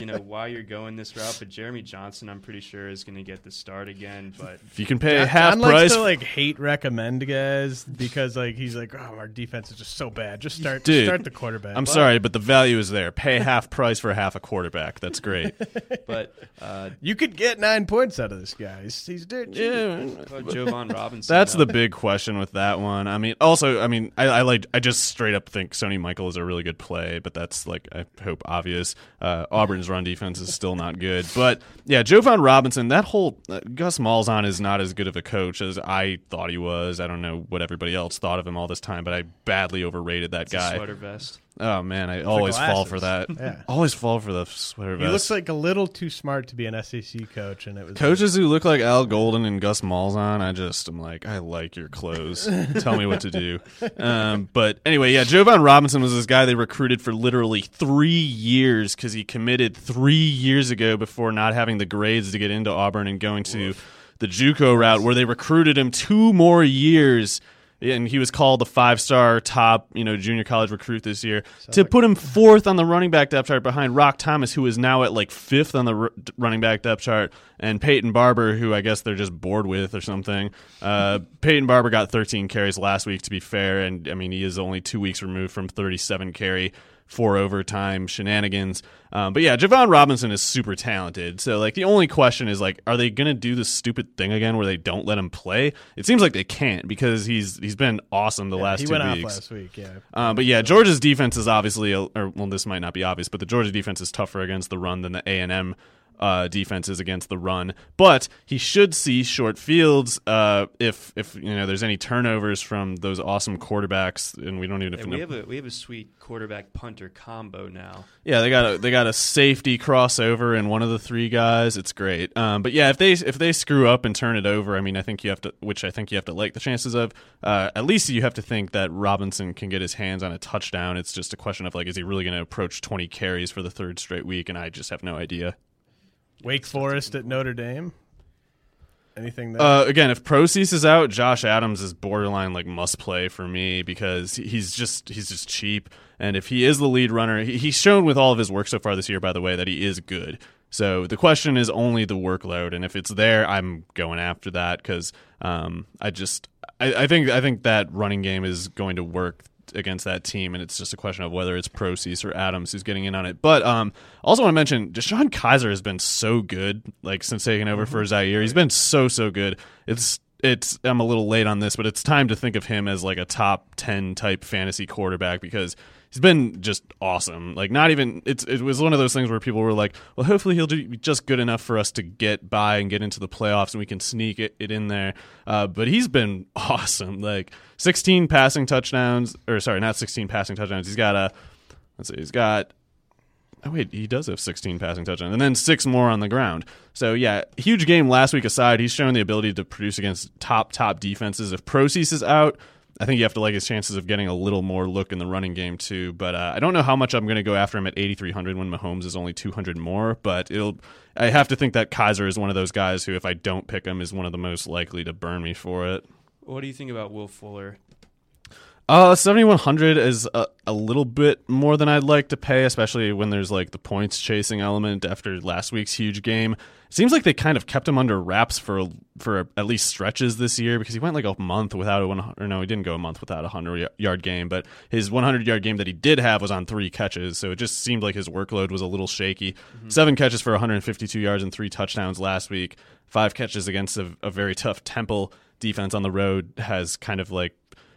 you know why you're going this route, but Jeremy Johnson, I'm pretty sure is going to get the start again. But
if you can pay
John,
half
John likes
price,
to like hate recommend guys because like he's like, oh, our defense is just so bad. Just start,
Dude,
start the quarterback.
I'm
But-
sorry, but the value is there. Pay half price for half a quarterback. That's great. (laughs)
but uh,
You could get nine points out of this guy. He's, he's dirt cheap.
Yeah,
About Jovon Robinson.
That's
though.
the big question with that one. I mean, also, I mean, I, I like, I just straight up think Sony Michel is a really good play, but that's like, I hope obvious. Uh, Auburn's run defense is still not good, but yeah, Jovon Robinson. That whole uh, Gus Malzahn is not as good of a coach as I thought he was. I don't know what everybody else thought of him all this time, but I badly overrated that
It's a
guy.
sweater vest.
Oh man, I always fall for that.
Yeah. (laughs)
Always fall for the sweater
He
vest.
looks like a little too smart to be an SEC coach, and it was
Coaches who look like Al Golden and Gus Malzahn, I just am like, I like your clothes. (laughs) Tell me what to do. Um, but anyway, yeah, Jovon Robinson was this guy they recruited for literally three years because he committed three years ago before not having the grades to get into Auburn and going to the JUCO route, where they recruited him two more years. And he was called the five-star top, you know, junior college recruit this year. to put him fourth on the running back depth chart behind Roc Thomas, who is now at like fifth on the r- running back depth chart, and Peyton Barber, who I guess they're just bored with or something. Uh, (laughs) Peyton Barber got 13 carries last week, to be fair, and I mean he is only two weeks removed from 37 carry for overtime shenanigans. Um, but yeah, Jovon Robinson is super talented. So like the only question is like, are they gonna do this stupid thing again where they don't let him play? It seems like they can't because he's he's been awesome the last
he
two
went
weeks.
off last week. Yeah,
Uh, but yeah, Georgia's defense is obviously, a, or well, this might not be obvious, but the Georgia defense is tougher against the run than the A and M uh, defense is against the run. But he should see short fields uh, if if you know there's any turnovers from those awesome quarterbacks, and we don't even
Hey,
know.
we have a we have a sweet quarterback punter combo now.
Yeah, they got a they got a safety crossover in one of the three guys. It's great. Um, but yeah, if they if they screw up and turn it over, I mean, I think you have to, which I think you have to like the chances of. Uh, at least you have to think that Robinson can get his hands on a touchdown. It's just a question of like, is he really going to approach twenty carries for the third straight week? And I just have no idea.
Wake Forest at Notre Dame. Anything that
Uh, again, if Prosise is out, Josh Adams is borderline like must play for me because he's just he's just cheap, and if he is the lead runner, he, he's shown with all of his work so far this year, by the way, that he is good. So the question is only the workload, and if it's there, I'm going after that because um, I just I, I think I think that running game is going to work against that team, and it's just a question of whether it's Prosise or Adams who's getting in on it. But um, also want to mention DeShone Kizer has been so good, like since taking over for Zaire. He's been so so good. It's it's I'm a little late on this, but it's time to think of him as like a top ten type fantasy quarterback because he's been just awesome. Like not even it's it was one of those things where people were like, well, hopefully he'll do just good enough for us to get by and get into the playoffs and we can sneak it, it in there. Uh, but he's been (laughs) awesome. Like 16 passing touchdowns, or sorry, not 16 passing touchdowns. He's got a let's see, he's got Oh wait, he does have 16 passing touchdowns, and then six more on the ground. So yeah, huge game last week aside, he's shown the ability to produce against top top defenses. If Prosise is out, I think you have to like his chances of getting a little more look in the running game too. But uh, I don't know how much I'm going to go after him at 8,300 when Mahomes is only 200 more. But it'll, I have to think that Kizer is one of those guys who, if I don't pick him, is one of the most likely to burn me for it.
What do you think about Will Fuller?
Uh, 7100 is a, a little bit more than I'd like to pay, especially when there's like the points chasing element after last week's huge game. It seems like they kind of kept him under wraps for for at least stretches this year because he went like a month without a one or no, he didn't go a month without a 100 yard game, but his 100 yard game that he did have was on three catches, so it just seemed like his workload was a little shaky. Mm-hmm. Seven catches for 152 yards and three touchdowns last week. Five catches against a, a very tough Temple defense on the road has kind of like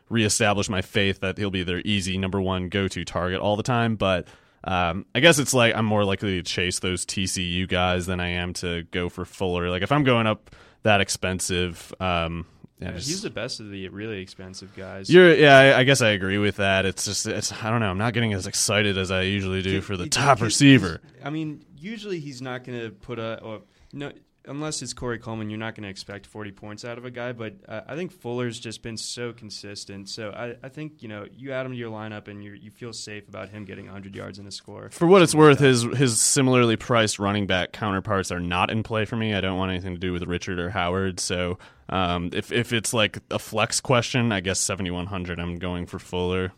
reestablish my faith that he'll be their easy number one go to target all the time. But um, I guess it's like I'm more likely to chase those TCU guys than I am to go for Fuller. Like if I'm going up that expensive, um,
yeah, just, he's the best of the really expensive guys.
You're, yeah, I, I, guess I agree with that. It's just, it's, I don't know. I'm not getting as excited as I usually do for the top receiver.
I mean, usually he's not going to put a, or, no, unless it's Corey Coleman, you're not going to expect 40 points out of a guy. But uh, I think Fuller's just been so consistent. So I, I, think you know you add him to your lineup and you feel safe about him getting 100 yards in a score.
For what it's worth, his his similarly priced running back counterparts are not in play for me. I don't want anything to do with Richard or Howard. So um, if if it's like a flex question, I guess 7100. I'm going for Fuller.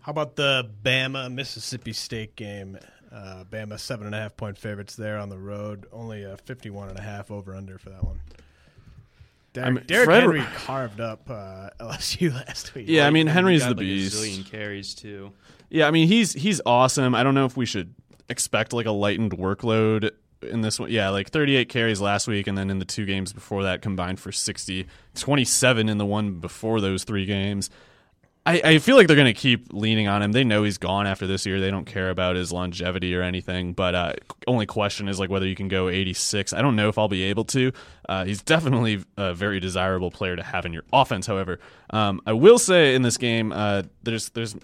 How about the Bama Mississippi State game? Uh, Bama seven and a half point favorites there on the road. Only a fifty one and a half over under for that one. Derek, I mean, Derrick Fred, Henry carved up uh, (laughs) LSU last week.
Yeah, I mean Henry's the
like
beast.
A zillion carries too.
Yeah, I mean he's he's awesome. I don't know if we should expect like a lightened workload in this one. Yeah, like 38 carries last week, and then in the two games before that combined for 60, 27 in the one before those three games. I, I feel like they're going to keep leaning on him. They know he's gone after this year. They don't care about his longevity or anything. But uh, only question is like whether you can go 86. I don't know if I'll be able to. Uh, he's definitely a very desirable player to have in your offense. However, um, I will say in this game, uh, there's there's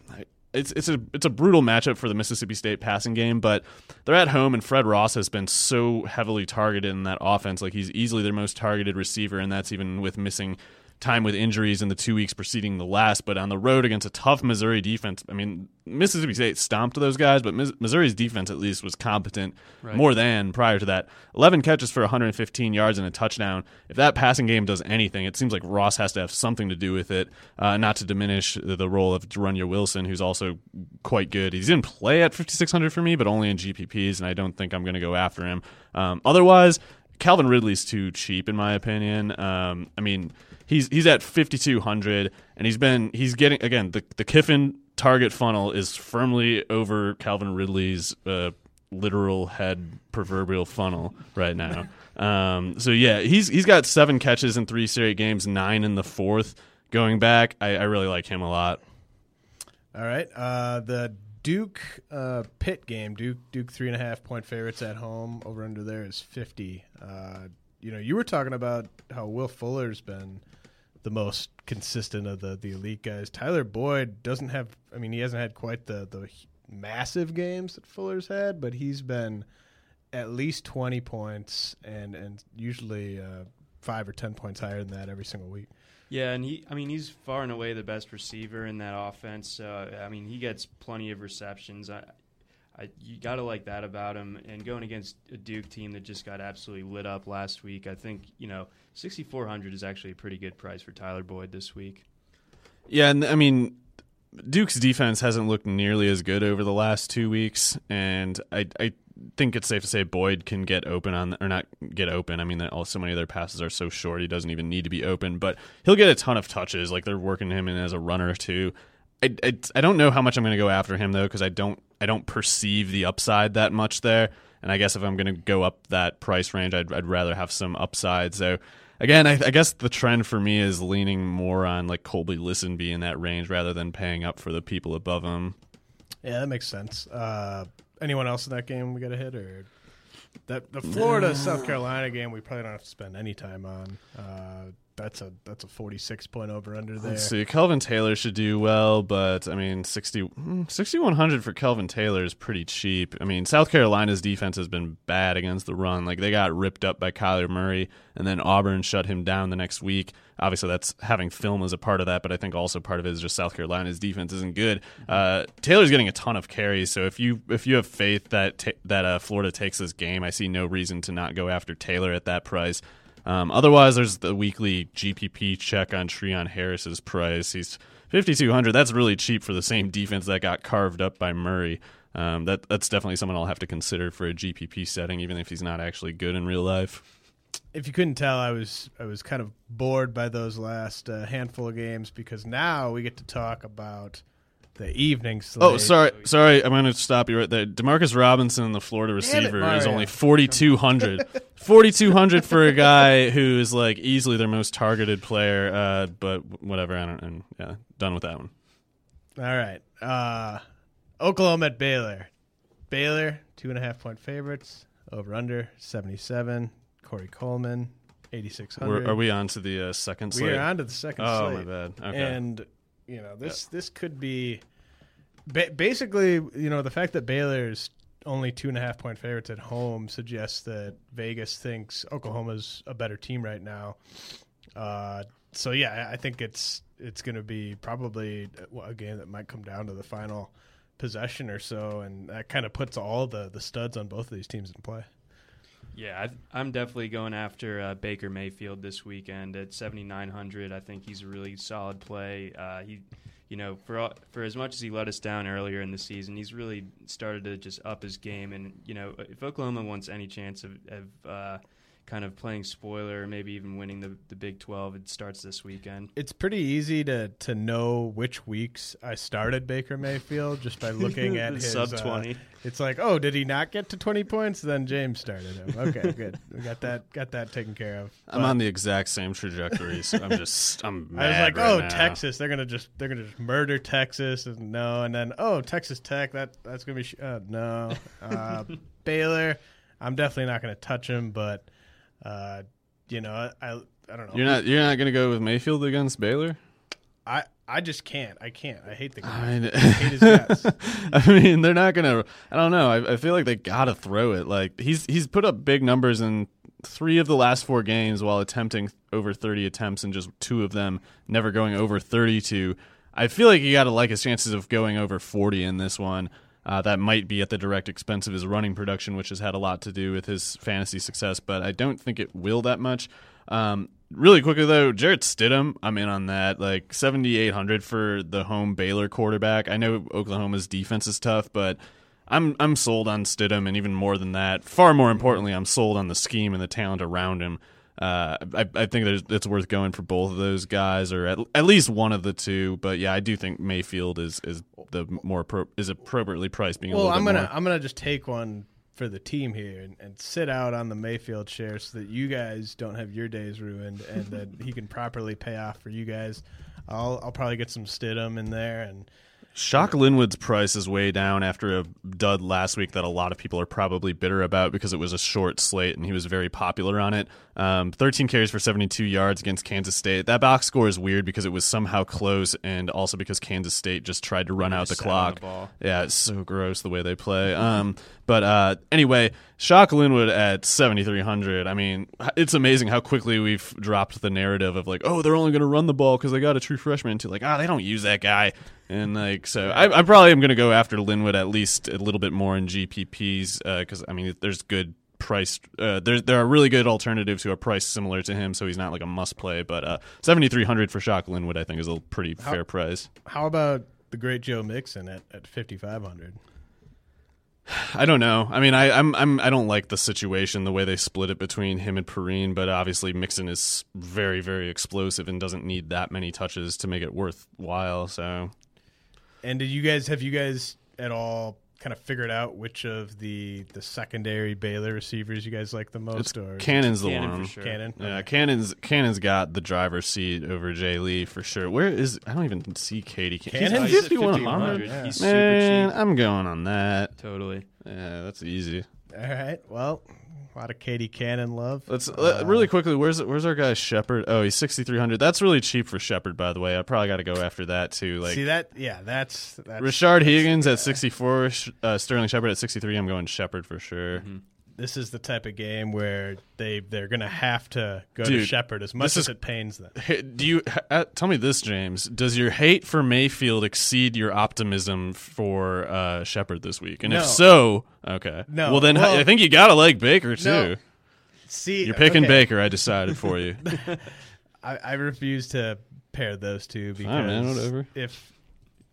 it's it's a it's a brutal matchup for the Mississippi State passing game, but they're at home and Fred Ross has been so heavily targeted in that offense. Like he's easily their most targeted receiver, and that's even with missing time with injuries in the two weeks preceding the last, but on the road against a tough Missouri defense. I mean, Mississippi State stomped those guys, but Missouri's defense at least was competent right. more than prior to that. 11 catches for 115 yards and a touchdown. If that passing game does anything, it seems like Ross has to have something to do with it, uh, not to diminish the role of De'Runnya Wilson, who's also quite good. He's in play at 5,600 for me, but only in GPPs, and I don't think I'm going to go after him. Um, otherwise, Calvin Ridley's too cheap in my opinion. Um, I mean, he's he's at 5200 and he's been he's getting again the the Kiffin target funnel is firmly over Calvin Ridley's uh, literal head proverbial funnel right now. (laughs) Um, so yeah, he's he's got seven catches in three straight games, nine in the fourth. Going back, I, I really like him a lot.
All right, uh, the Duke uh, Pitt game. Duke Duke three and a half point favorites at home. Over under there is fifty. Uh, you know, you were talking about how Will Fuller's been the most consistent of the the elite guys. Tyler Boyd doesn't have. I mean, he hasn't had quite the the massive games that Fuller's had, but he's been at least twenty points and and usually uh, five or ten points higher than that every single week.
Yeah, and he, I mean, he's far and away the best receiver in that offense. Uh, I mean, he gets plenty of receptions. I, I, you got to like that about him. And going against a Duke team that just got absolutely lit up last week, I think you know 6,400 is actually a pretty good price for Tyler Boyd this week.
Yeah, and I mean, Duke's defense hasn't looked nearly as good over the last two weeks, and I, I think it's safe to say Boyd can get open on or not get open. I mean, all so many of their passes are so short, he doesn't even need to be open, but he'll get a ton of touches. Like they're working him in as a runner too. I, I, I don't know how much I'm going to go after him though because I don't I don't perceive the upside that much there. And I guess if I'm going to go up that price range, I'd, I'd rather have some upside. So again, I, I, guess the trend for me is leaning more on like Colby Listenbee in that range rather than paying up for the people above him.
Yeah, that makes sense. Uh, anyone else in that game we got to hit or that the Florida South Carolina game we probably don't have to spend any time on. Uh, that's a that's a 46 point over under there.
Let's see. Kelvin Taylor should do well, but I mean, 60, hmm, 6,100 for Kelvin Taylor is pretty cheap. I mean, South Carolina's defense has been bad against the run. Like, they got ripped up by Kyler Murray, and then Auburn shut him down the next week. Obviously, that's having film as a part of that, but I think also part of it is just South Carolina's defense isn't good. Uh, Taylor's getting a ton of carries, so if you if you have faith that ta- that uh, Florida takes this game, I see no reason to not go after Taylor at that price. Um, otherwise, there's the weekly GPP check on Treon Harris's price. He's 5200. That's really cheap for the same (laughs) defense that got carved up by Murray. Um, that that's definitely someone I'll have to consider for a GPP setting, even if he's not actually good in real life.
If you couldn't tell, I was I was kind of bored by those last uh, handful of games because now we get to talk about the evening slate.
Oh, sorry, sorry. I'm going to stop you right there. Demarcus Robinson, the Florida receiver, is only 4,200. 4,200 for a guy who is like easily their most targeted player. Uh, but whatever. I don't. And yeah, done with that one.
All right. Uh, Oklahoma at Baylor. Baylor, two and a half point favorites. Over under 77. Corey Coleman, 8,600.
We're, we on to the uh, second
We are on to the second
oh,
slate.
my bad. Okay.
And, you know, this this could be ba- basically, you know, the fact that Baylor's only two and a half point favorites at home suggests that Vegas thinks Oklahoma's a better team right now. Uh, so yeah, I I think it's it's going to be probably a game that might come down to the final possession or so, and that kind of puts all the the studs on both of these teams in play.
Yeah, I, I'm definitely going after uh, Baker Mayfield this weekend at 7,900. I think he's a really solid play. Uh, he, you know, for all, for as much as he let us down earlier in the season, he's really started to just up his game. And you know, if Oklahoma wants any chance of, of uh, kind of playing spoiler, maybe even winning the the Big 12, it starts this weekend.
It's pretty easy to to know which weeks I started Baker Mayfield just by (laughs) looking at his
Sub
uh,
20.
it's like, oh, did he not get to twenty points? Then James started him. Okay, (laughs) good. We got that got that taken care of.
I'm
But
on the exact same trajectory. So I'm (laughs) just. I'm.
I was like,
right
oh,
now.
Texas, they're gonna just they're gonna just murder Texas, and no, and then oh, Texas Tech, that that's gonna be sh- uh, no, uh, Baylor, I'm definitely not gonna touch him, but uh, you know, I I, I don't know.
You're not. You're not going to go with Mayfield against Baylor.
I I just can't. I can't. I hate the guy.
I, mean,
I hate his guts. (laughs)
I mean, they're not gonna. I don't know. I, I feel like they gotta throw it. Like he's he's put up big numbers in three of the last four games while attempting over 30 attempts and just two of them never going over 32. I feel like you got to like his chances of going over 40 in this one. Uh, that might be at the direct expense of his running production, which has had a lot to do with his fantasy success, but I don't think it will that much. Um, really quickly though, Jarrett Stidham, I'm in on that. Like 7,800 for the home Baylor quarterback. I know Oklahoma's defense is tough, but I'm I'm sold on Stidham, and even more than that, far more importantly, I'm sold on the scheme and the talent around him. Uh, I, I think there's, it's worth going for both of those guys, or at, at least one of the two. But yeah, I do think Mayfield is is the more appro- is appropriately priced. Being a
well, I'm gonna
more.
I'm gonna just take one for the team here and, and sit out on the Mayfield share so that you guys don't have your days ruined and that he can properly pay off for you guys. I'll I'll probably get some Stidham in there and
Shock Linwood's price is way down after a dud last week that a lot of people are probably bitter about because it was a short slate and he was very popular on it. Um, 13 carries for 72 yards against Kansas State. That box score is weird because it was somehow close and also because Kansas State just tried to run out the
on the
clock. yeah, it's so gross the way they play. Um, but uh, anyway, Shock Linwood at 7,300. I mean, it's amazing how quickly we've dropped the narrative of like, oh, they're only going to run the ball because they got a true freshman. To like, ah, they don't use that guy. And like, so I, I probably am going to go after Linwood at least a little bit more in GPPs because I mean, there's good priced. Uh, there there are really good alternatives who are priced similar to him, so he's not like a must play. But uh, 7,300 for Shock Linwood, I think, is a pretty
How-
fair price.
how about the great Joe Mixon at, at 5500?
I don't know. I mean, I, I'm, I'm, I don't like the situation, the way they split it between him and Perine. But obviously, Mixon is very, very explosive and doesn't need that many touches to make it worthwhile. So,
And did you guys have you guys at all kind of figured out which of the the secondary Baylor receivers you guys like the most?
it's
or
Cannon's the
Cannon for
one.
sure.
Cannon.
Yeah,
Okay.
Cannon's Cannon's got the driver's seat over Jay Lee for sure. Where is I don't even see KD.
Cannon?
He's
He's at
5100.
5100.
Yeah.
He's
Man,
cheap.
I'm going on that.
Totally.
Yeah, that's easy.
All right. Well, A lot of KD Cannon love.
Let's uh, really quickly. Where's where's our guy Shepard? Oh, he's sixty three hundred. That's really cheap for Shepard, by the way. I probably got to go after that too. Like
See that? Yeah, that's, that's
Rashard Higgins at sixty four, uh, Sterling Shepard at sixty three. I'm going Shepard for sure.
Mm-hmm.
This is the type of game where they they're gonna have to go to
Dude,
Shepard as much as
is-
it pains them.
Do you uh, tell me this, James? Does your hate for Mayfield exceed your optimism for uh, Shepard this week? And
No.
if so, okay.
No.
Well, then
Well-
I think you gotta like Baker too.
No. See,
You're picking
okay.
Baker. I decided for you. (laughs)
I, I refuse to pair those two because
Fine, man, whatever.
if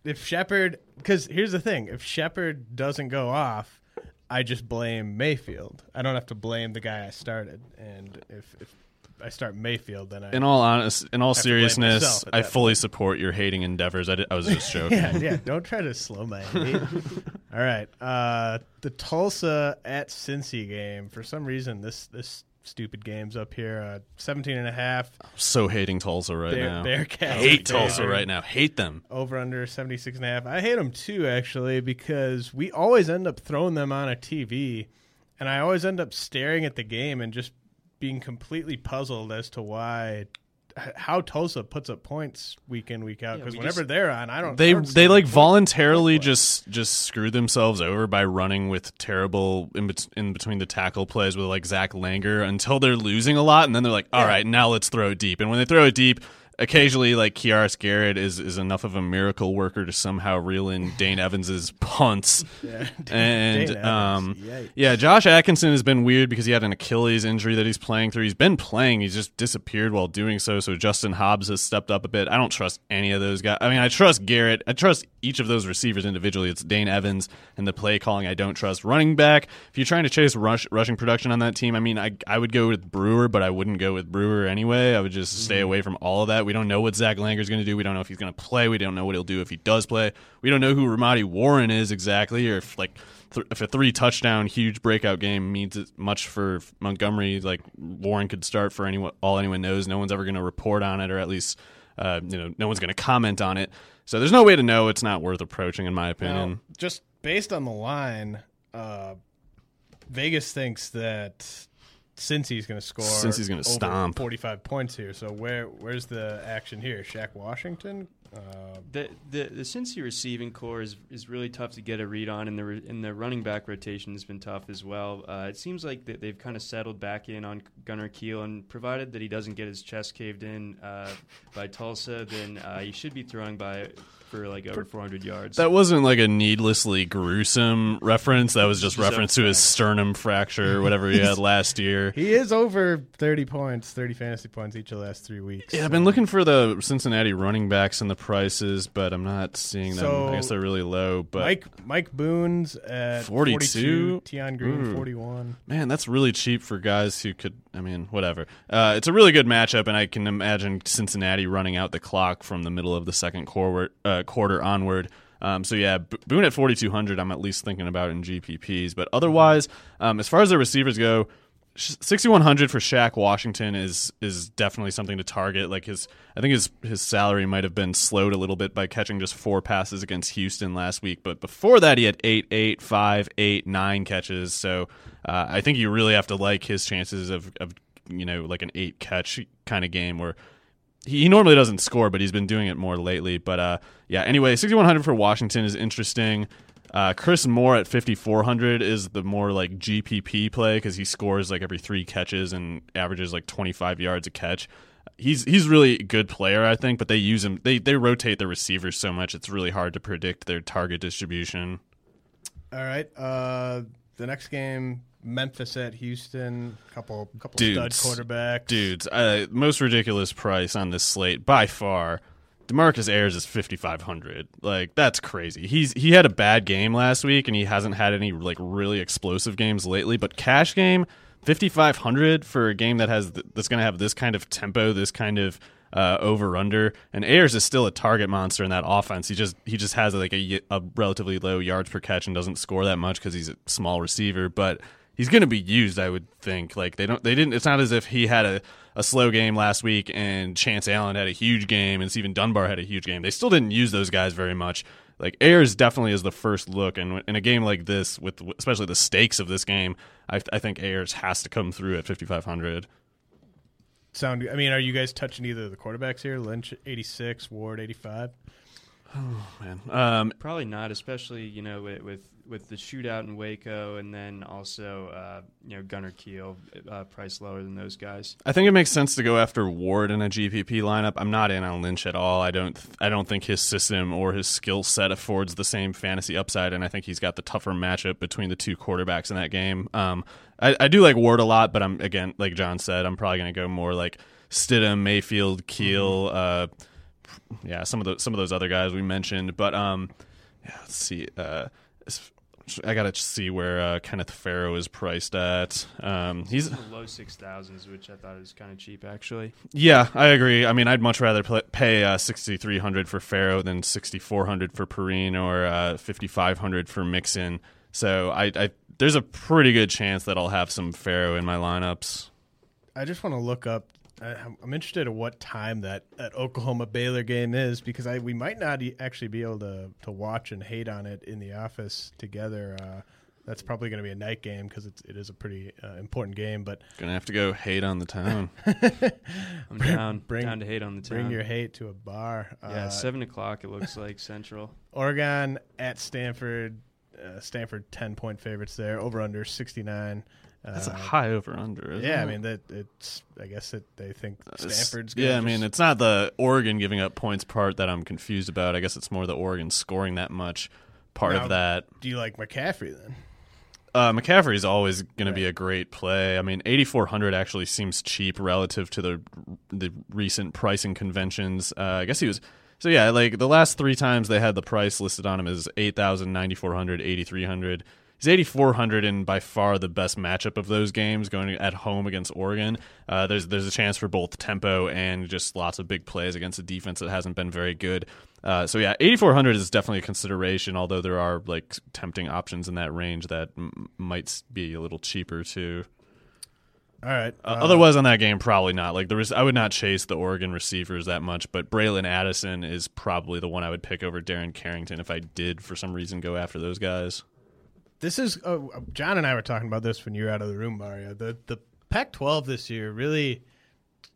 if Shepard because here's the thing if Shepard doesn't go off, I just blame Mayfield. I don't have to blame the guy I started, and if, if I start Mayfield, then I
In all honest, in all
have to blame
seriousness, I fully support your hating endeavors. I, did, I was just (laughs) joking.
yeah, yeah. Don't try to slow my hate. (laughs) All right. Uh, the Tulsa at Cincy game. For some reason, this this stupid game's up here. Uh, 17 and a half.
So hating Tulsa right
Bear-
now.
Bearcats
Hate. Tulsa right now. Hate them.
Over under 76 and a half. I hate them too, actually, because we always end up throwing them on a TV, and I always end up staring at the game and just being completely puzzled as to why. H- How Tulsa puts up points week in week out
Yeah,
because
we
whenever
just-
they're on, I don't.
They
I don't
they like voluntarily just just screw themselves over by running with terrible in, bet- in between the tackle plays with like Zach Langer until they're losing a lot, and then they're like, all right, now let's throw it deep. And when they throw it deep, occasionally like Keyarris Garrett is is enough of a miracle worker to somehow reel in Dane Evans's (laughs) punts.
Yeah, (laughs)
and
Dane
um,
yikes.
yeah, Josh Atkinson has been weird because he had an Achilles injury that he's playing through. He's been playing, he's just disappeared while doing so. So Justin Hobbs has stepped up a bit. I don't trust any of those guys. I mean, I trust Garrett. I trust each of those receivers individually. It's Dane Evans and the play calling. I don't trust running back. If you're trying to chase rush, rushing production on that team, I mean, I I would go with Brewer, but I wouldn't go with Brewer anyway. I would just stay away from all of that. We don't know what Zach Langer's going to do. We don't know if he's going to play. We don't know what he'll do if he does play. We don't know who Ramadi Warren is exactly, or if like th- if a three touchdown huge breakout game means as much for Montgomery, like Warren could start for anyone. All anyone knows, no one's ever going to report on it, or at least uh, you know, no one's going to comment on it. So there's no way to know. It's not worth approaching, in my opinion.
Now, just based on the line, uh, Vegas thinks that Cincy's going to score.
Cincy's gonna stomp.
45 points here. So where where's the action here? Shaq Washington. Uh,
The the the Cincy receiving corps is is really tough to get a read on, and the re- and the running back rotation has been tough as well. Uh, it seems like that they've kind of settled back in on Gunner Kiel, and provided that he doesn't get his chest caved in uh, by Tulsa, then uh, he should be throwing by for like over 400 yards.
That wasn't like a needlessly gruesome reference. That was just
Just
reference to his sternum fracture or whatever he had (laughs) last year.
he is over 30 points, 30 fantasy points each of the last three weeks.
Yeah, I've been looking for the Cincinnati running backs and the prices, but I'm not seeing them.
So,
I guess they're really low. But
Mike Mike Boone's at
42?
42, Tion Green hmm.
Ooh.
41.
Man, that's really cheap for guys who could. I mean, whatever. Uh, it's a really good matchup, and I can imagine Cincinnati running out the clock from the middle of the second quarter, uh, quarter onward. Um, so yeah, Boone at 4,200. I'm at least thinking about in GPPs, but otherwise, um, as far as the receivers go, 6,100 for Shaq Washington is is definitely something to target. Like his, I think his his salary might have been slowed a little bit by catching just four passes against Houston last week, but before that he had eight, eight, five, eight, nine catches. So uh, I think you really have to like his chances of of you know like an eight catch kind of game where he, normally doesn't score, but he's been doing it more lately. But uh, yeah, anyway, 6,100 for Washington is interesting. Uh, Chris Moore at 5,400 is the more like GPP play because he scores like every three catches and averages like 25 yards a catch. He's he's really a good player, I think, but they use him. They they rotate the receivers so much; it's really hard to predict their target distribution.
All right. Uh, the next game, Memphis at Houston. Couple couple
Dudes.
stud quarterbacks.
Dudes, uh, most ridiculous price on this slate by far. Demarcus Ayers is fifty five hundred. Like that's crazy. He's he had a bad game last week, and he hasn't had any like really explosive games lately. But cash game fifty five hundred for a game that has th- that's going to have this kind of tempo, this kind of uh, over under. And Ayers is still a target monster in that offense. He just he just has like a relatively low yards per catch and doesn't score that much because he's a small receiver, but he's going to be used. I would think. Like they don't they didn't. It's not as if he had a a slow game last week and Chance Allen had a huge game and Stephen Dunbar had a huge game. They still didn't use those guys very much. like Ayers definitely is the first look, and in a game like this, with especially the stakes of this game, I, I think Ayers has to come through at 5500.
Sound? I mean, are you guys touching either of the quarterbacks here? Lynch eighty six, Ward eighty five.
Oh (sighs) man, um,
probably not, especially you know with, with with the shootout in Waco, and then also uh, you know Gunner Kiel, uh, price lower than those guys.
I think it makes sense to go after Ward in a GPP lineup. I'm not in on Lynch at all. I don't. I don't think his system or his skill set affords the same fantasy upside, and I think he's got the tougher matchup between the two quarterbacks in that game. Um, I, I do like Ward a lot, but I'm again like John said, I'm probably going to go more like Stidham, Mayfield, Kiel. Uh, yeah, some of the some of those other guys we mentioned, but um, yeah, let's see. Uh, I gotta see where uh, Kenneth Farrow is priced at. Um, he's
low six thousands, which I thought was kind of cheap, actually.
Yeah, I agree. I mean, I'd much rather pay uh, sixty three hundred for Farrow than sixty four hundred for Perine or uh, fifty five hundred for Mixon. So I, I, there's a pretty good chance that I'll have some Farrow in my lineups.
I just want to look up I'm interested in what time that, that Oklahoma Baylor game is because I we might not actually be able to to watch and hate on it in the office together. Uh, that's probably going to be a night game because it is a pretty uh, important game. But
gonna have to go hate on the town. (laughs)
I'm down, bring, down to hate on the town.
Bring your hate to a bar.
Yeah, uh, seven o'clock. It looks like Central.
Oregon at Stanford. Uh, Stanford ten point favorites there. Over under sixty nine.
That's a uh, high over under.
yeah,
it?
I mean that it's. I guess that they think Stanford's.
Yeah, I mean it's not the Oregon giving up points part that I'm confused about. I guess it's more the Oregon scoring that much part now, of that.
Do you like McCaffrey then?
Uh, McCaffrey's always going right. to be a great play. I mean, 8400 actually seems cheap relative to the the recent pricing conventions. Uh, I guess he was so yeah, like the last three times they had the price listed on him is 8000, 9400, 8300 he's 8400 and by far the best matchup of those games going at home against Oregon. Uh, there's there's a chance for both tempo and just lots of big plays against a defense that hasn't been very good. Uh, so yeah, 8400 is definitely a consideration. Although there are like tempting options in that range that m- might be a little cheaper too.
All right.
Uh, otherwise, on that game, probably not. Like there was, I would not chase the Oregon receivers that much, but Bralon Addison is probably the one I would pick over Darren Carrington if I did, for some reason, go after those guys.
This is uh, John and I were talking about this when you were out of the room, Mario. The the Pac-12 this year really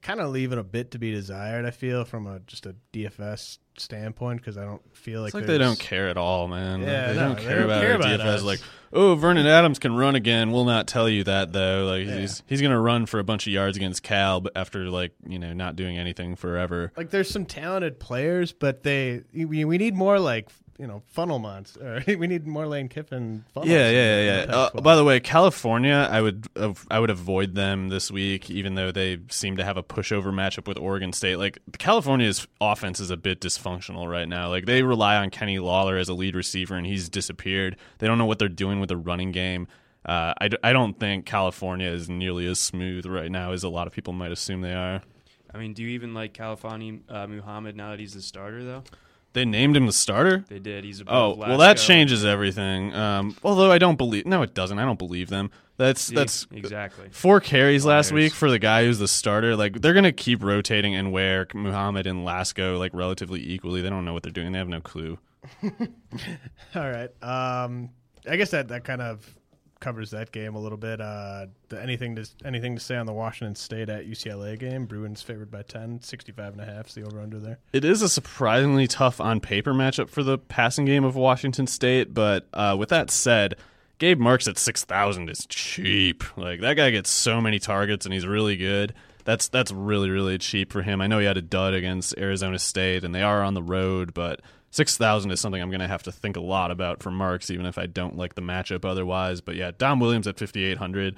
kind of leaving a bit to be desired. I feel from a just a DFS standpoint because I don't feel like,
like they don't care at all, man.
Yeah,
they
no,
don't
they
care
don't
about
care about
DFS.
us.
Like, oh, Vernon Adams can run again. We'll not tell you that though. Like
Yeah.
he's he's gonna run for a bunch of yards against Cal but after like you know not doing anything forever.
Like there's some talented players, but they we, we need more like you know funnel monster. (laughs) we need more Lane Kiffin. Funnels
Yeah, yeah, yeah. yeah. Uh, by the way, California, I would av- I would avoid them this week, even though they seem to have a pushover matchup with Oregon State. Like California's offense is a bit dysfunctional right now. Like they rely on Kenny Lawler as a lead receiver, and he's disappeared. They don't know what they're doing with the running game. Uh, I, d- I don't think California is nearly as smooth right now as a lot of people might assume they are.
I mean, do you even like California uh, Muhammad now that he's the starter though?
They named him the starter.
They did. He's a
Oh
above
well, that
Lasco.
changes everything. Um, although I don't believe. No, it doesn't. I don't believe them. That's
See?
that's
exactly
four carries last
Liars.
week for the guy who's the starter. Like they're gonna keep rotating and wear Muhammad and Lasco like relatively equally. They don't know what they're doing. They have no clue. (laughs)
All right. Um, I guess that that kind of covers that game a little bit. Uh, anything to anything to say on the Washington State at UCLA game? Bruins favored by 10, 65 and a half. Is the over under there?
It is a surprisingly tough on paper matchup for the passing game of Washington State, but uh, with that said, Gabe Marks at six thousand is cheap. Like that guy gets so many targets and he's really good. That's that's really really cheap for him. I know he had a dud against Arizona State and they are on the road, but six thousand is something I'm going to have to think a lot about for Marks, even if I don't like the matchup otherwise. But yeah, Dom Williams at fifty eight hundred,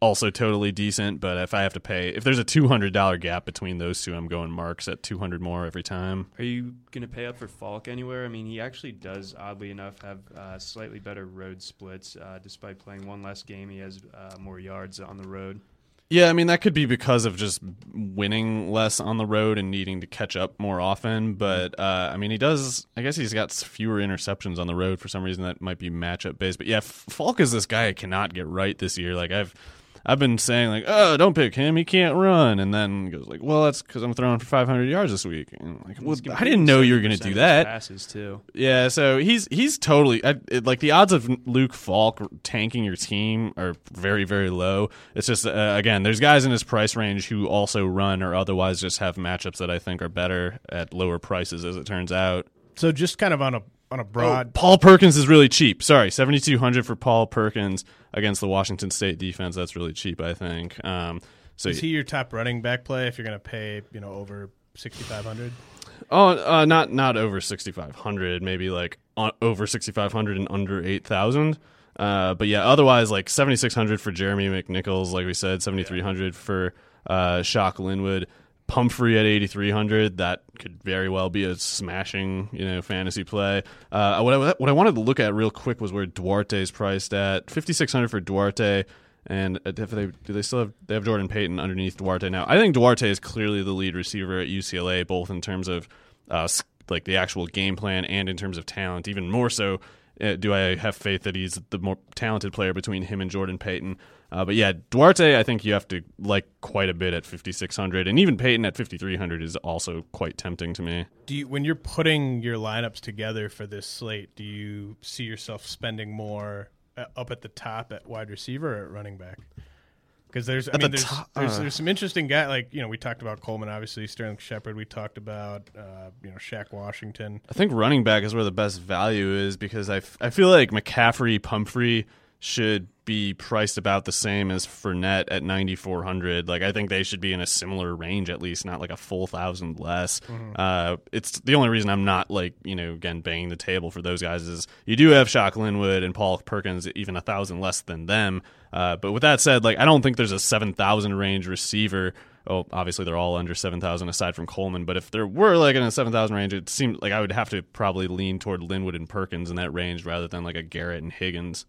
also totally decent. But if I have to pay, if there's a two hundred dollar gap between those two, I'm going Marks at two hundred more every time.
Are you going to pay up for Falk anywhere? I mean, he actually does, oddly enough, have uh, slightly better road splits. Uh, despite playing one less game, he has uh, more yards on the road.
Yeah, I mean that could be because of just winning less on the road and needing to catch up more often. But uh, I mean, he does. I guess he's got fewer interceptions on the road for some reason. That might be matchup based. But yeah, Falk is this guy I cannot get right this year. Like I've I've been saying like, oh, don't pick him, he can't run, and then goes like, well, that's because I'm throwing for 500 yards this week. And I'm like, well, I didn't know you were going to do that.
Passes too.
Yeah, so he's he's totally I, it, like the odds of Luke Falk tanking your team are very very low. It's just uh, again, there's guys in his price range who also run or otherwise just have matchups that I think are better at lower prices, as it turns out.
So just kind of on a on a broad.
Oh, Paul Perkins is really cheap. Sorry, seventy two hundred for Paul Perkins against the Washington State defense. That's really cheap, I think. Um, so
is he your top running back play if you're going to pay you know over sixty five hundred?
Oh, uh, not not over sixty five hundred. Maybe like on, over sixty five hundred and under eight thousand. Uh, but yeah, otherwise like seventy six hundred for Jeremy McNichols, like we said, seventy three hundred for uh, Shock Linwood. Pumphrey at 8,300. That could very well be a smashing, you know, fantasy play. Uh, what I what I wanted to look at real quick was where Duarte's priced at 5,600 for Duarte. And if they do they still have they have Jordan Payton underneath Duarte now? I think Duarte is clearly the lead receiver at UCLA, both in terms of uh, like the actual game plan and in terms of talent. Even more so, uh, do I have faith that he's the more talented player between him and Jordan Payton? Uh, but yeah, Duarte, I think you have to like quite a bit at 5600, and even Payton at 5300 is also quite tempting to me.
Do you, when you're putting your lineups together for this slate, do you see yourself spending more uh, up at the top at wide receiver or at running back? Because there's, I
At
mean,
the
there's,
top-
there's, there's some interesting guy like you know we talked about Coleman, obviously Sterling Shepard. We talked about uh, you know Shaq Washington.
I think running back is where the best value is because I, f- I feel like McCaffrey, Pumphrey should be priced about the same as Fournette at 9400. Like I think they should be in a similar range at least, not like a full thousand less. Uh, it's the only reason I'm not like you know again banging the table for those guys is you do have Shock Linwood and Paul Perkins even a thousand less than them. Uh, but with that said, like I don't think there's a 7000 range receiver. Oh, obviously they're all under 7,000 aside from Coleman. But if there were like in a 7,000 range, it seemed like I would have to probably lean toward Linwood and Perkins in that range rather than like a Garrett and Higgins.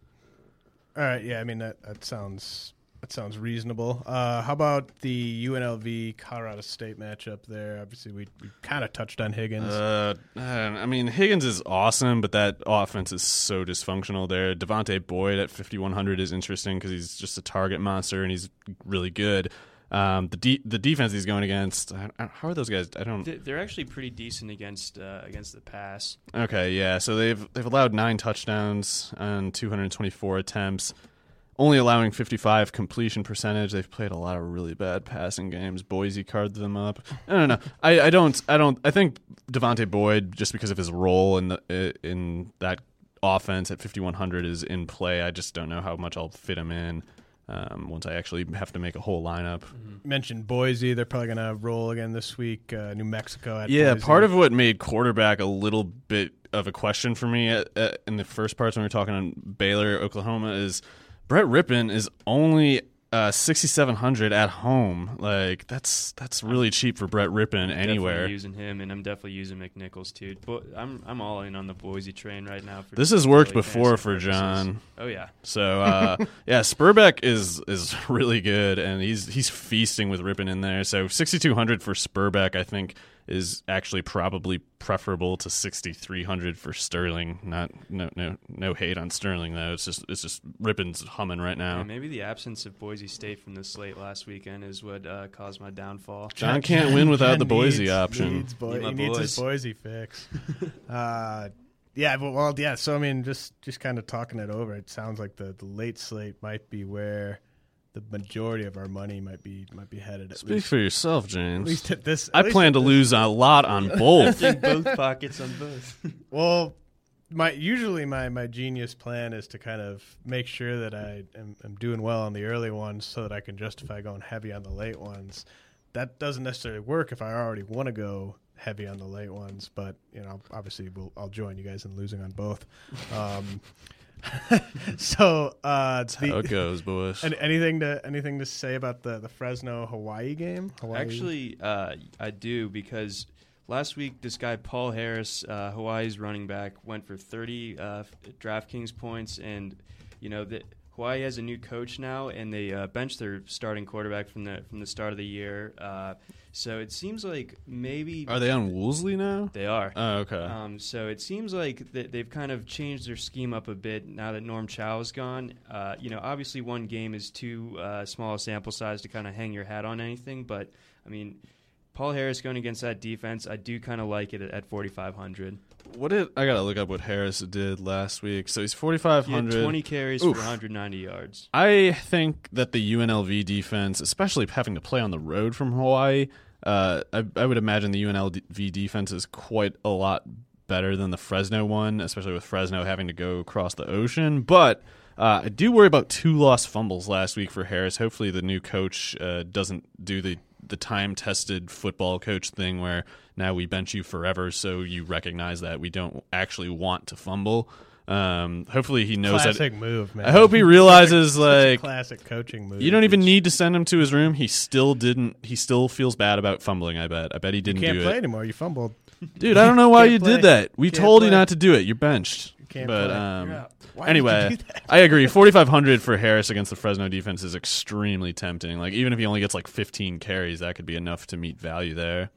All right, yeah, I mean that that sounds that sounds reasonable. Uh, how about the UNLV Colorado State matchup there? Obviously, we, we kind of touched on Higgins.
Uh, I mean, Higgins is awesome, but that offense is so dysfunctional there. Devontae Boyd at 5,100 is interesting because he's just a target monster and he's really good. Um, the de- the defense he's going against, how are those guys? I don't.
They- They're actually pretty decent against uh, against the pass.
Okay, yeah. So they've they've allowed nine touchdowns on 224 attempts, only allowing 55 completion percentage. They've played a lot of really bad passing games. Boise carded them up. I don't know. I, I don't I don't I think Devontae Boyd just because of his role in the in that offense at 5100 is in play. I just don't know how much I'll fit him in. Um, once I actually have to make a whole lineup.
mentioned Boise. They're probably going to roll again this week. Uh, New Mexico at
Yeah,
Boise.
part of what made quarterback a little bit of a question for me at, at, in the first parts when we were talking on Baylor, Oklahoma, is Brett Rypien is only uh, sixty seven hundred at home. Like that's that's really cheap for Brett Rypien anywhere.
Definitely using him, and I'm definitely using McNichols too. But I'm I'm all in on the Boise train right now. For
This has worked before for
purposes.
John.
Oh yeah.
So uh, (laughs) yeah, Sperbeck is is (laughs) really good, and he's he's feasting with Rypien in there. So sixty two hundred for Sperbeck, I think, is actually probably preferable to sixty three hundred for Sterling. Not no no no hate on Sterling though. It's just it's just Rypien's humming right now.
Yeah, maybe the absence of Boise State from the slate last weekend is what uh, caused my downfall.
John can't win without
John
the Boise
needs-
option.
Needs Bo- he needs his. Boise fix. (laughs) uh, yeah, but well, yeah. So I mean, just just kind of talking it over, it sounds like the, the late slate might be where the majority of our money might be might be headed. At
Speak
least,
for yourself, James.
at
James.
least at this.
I
at least
plan
at
to
this-
lose a lot on (laughs) both.
in both pockets on both. (laughs)
Well, my usually my my genius plan is to kind of make sure that I am, am doing well on the early ones, so that I can justify going heavy on the late ones. That doesn't necessarily work if I already want to go heavy on the late ones, but you know, obviously, we'll, I'll join you guys in losing on both. Um, (laughs) so, uh, the,
How it goes, boys.
and anything to anything to say about the the Fresno Hawaii game? Hawaii?
Actually, uh, I do because last week this guy Paul Harris, uh, Hawaii's running back, went for 30 uh, f- DraftKings points, and you know that Hawaii has a new coach now, and they uh, benched their starting quarterback from the from the start of the year. Uh, so it seems like maybe
Are they on Woolsey now?
they are.
Oh, okay.
Um, so it seems like that they've kind of changed their scheme up a bit now that Norm Chow is gone. Uh, you know, obviously one game is too uh, small a sample size to kind of hang your hat on anything, but I mean, Paul Harris going against that defense, I do kind of like it at, at 4,500.
What did I gotta look up what Harris did last week? So he's forty five
He 20 carries
Oof.
for 190 yards.
I think that the UNLV defense, especially having to play on the road from Hawaii, uh, I, I would imagine the UNLV defense is quite a lot better than the Fresno one, especially with Fresno having to go across the ocean. But uh, I do worry about two lost fumbles last week for Harris. Hopefully, the new coach uh, doesn't do the the time tested football coach thing where now we bench you forever, so you recognize that we don't actually want to fumble. Um, hopefully, he knows that.
Classic move, man.
I hope he (laughs) realizes like
classic coaching move.
you don't even need to send him to his room. He still didn't. He still feels bad about fumbling. I bet. I bet he didn't
can't
do
play
it.
anymore. You fumbled.
Dude, I don't know (laughs) why you
play.
did that. We
Can't
told you not to do it. You're benched.
Can't
but um,
Why
anyway. I agree. (laughs) 4500 for Harris against the Fresno defense is extremely tempting. Like even if he only gets like 15 carries, that could be enough to meet value there.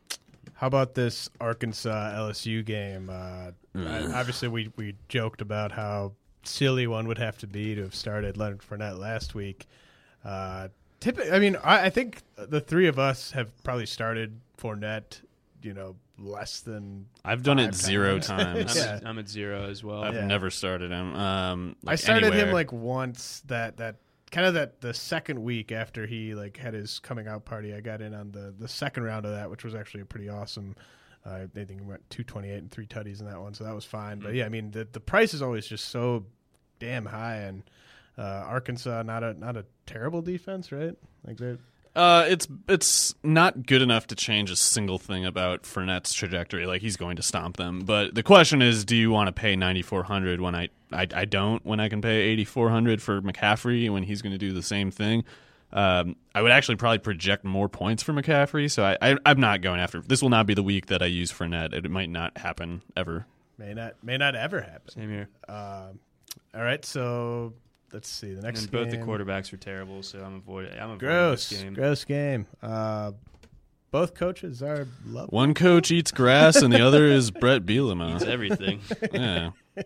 How about this Arkansas LSU game? Uh, obviously, we we joked about how silly one would have to be to have started Leonard Fournette last week. Uh, typically, I mean, I, I think the three of us have probably started Fournette. You know, less than
I've done it zero
times.
times.
I'm,
Yeah.
at, I'm at zero as well.
I've
Yeah.
never started him. Um,
I
like,
started him
anywhere.
like once that that kind of that the second week after he like had his coming out party. I got in on the the second round of that, which was actually a pretty awesome. Uh, I think he went two twenty eight and three tutties in that one, so that was fine. But yeah, I mean the the price is always just so damn high, and uh, Arkansas not a not a terrible defense, right? Like they
Uh, it's it's not good enough to change a single thing about Fournette's trajectory. Like he's going to stomp them. But the question is, do you want to pay ninety four hundred when I, I I don't when I can pay eighty four hundred for McCaffrey when he's going to do the same thing? Um, I would actually probably project more points for McCaffrey. So I, I I'm not going after. This will not be the week that I use Fournette. It, might not happen ever.
may not may not ever happen.
Same here.
Um, all right, so let's see the
And
next.
both the quarterbacks are terrible, so I'm avoiding. I'm avoiding
Gross,
this game.
gross game. Uh, both coaches are lovely.
One coach eats grass and the other is Bret Bielema.
It's everything.
yeah. (laughs)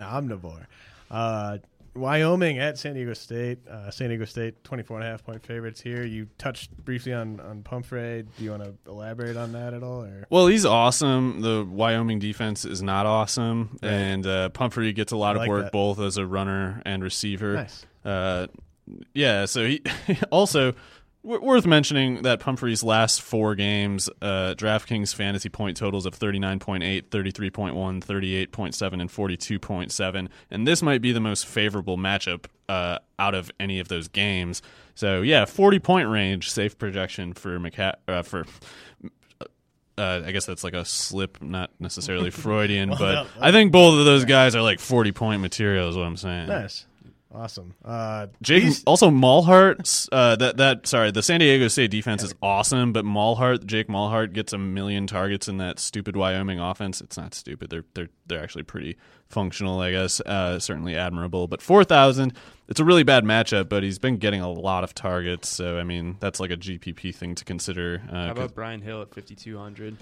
omnivore. Uh, Wyoming at San Diego State. Uh, San Diego State, 24 and a half point favorites here. You touched briefly on, on Pumphrey. Do you want to elaborate on that at all? Or
Well, he's awesome. The Wyoming defense is not awesome,
Right.
and uh, Pumphrey gets a lot
I
of
like
work
that.
both as a runner and receiver.
Nice.
Uh, yeah, so he (laughs) also worth mentioning that Pumphrey's last four games, uh, DraftKings fantasy point totals of 39.8, 33.1, 38.7, and 42.7, and this might be the most favorable matchup uh, out of any of those games. So yeah, 40 point range, safe projection for McCa- uh, for uh, I guess that's like a slip, not necessarily (laughs) Freudian,
Well,
but
no,
I think both of those guys are like forty point material. Is what I'm saying.
nice. Awesome. Uh,
Jake,
these-
also Maulhardt. Uh, that that sorry, the San Diego State defense is awesome, but Maulhardt, Jake Maulhardt gets a million targets in that stupid Wyoming offense. It's not stupid. They're they're they're actually pretty functional, I guess. Uh, certainly admirable. But four thousand, it's a really bad matchup. But he's been getting a lot of targets, so I mean that's like a GPP thing to consider. Uh,
How about Brian Hill at 5200?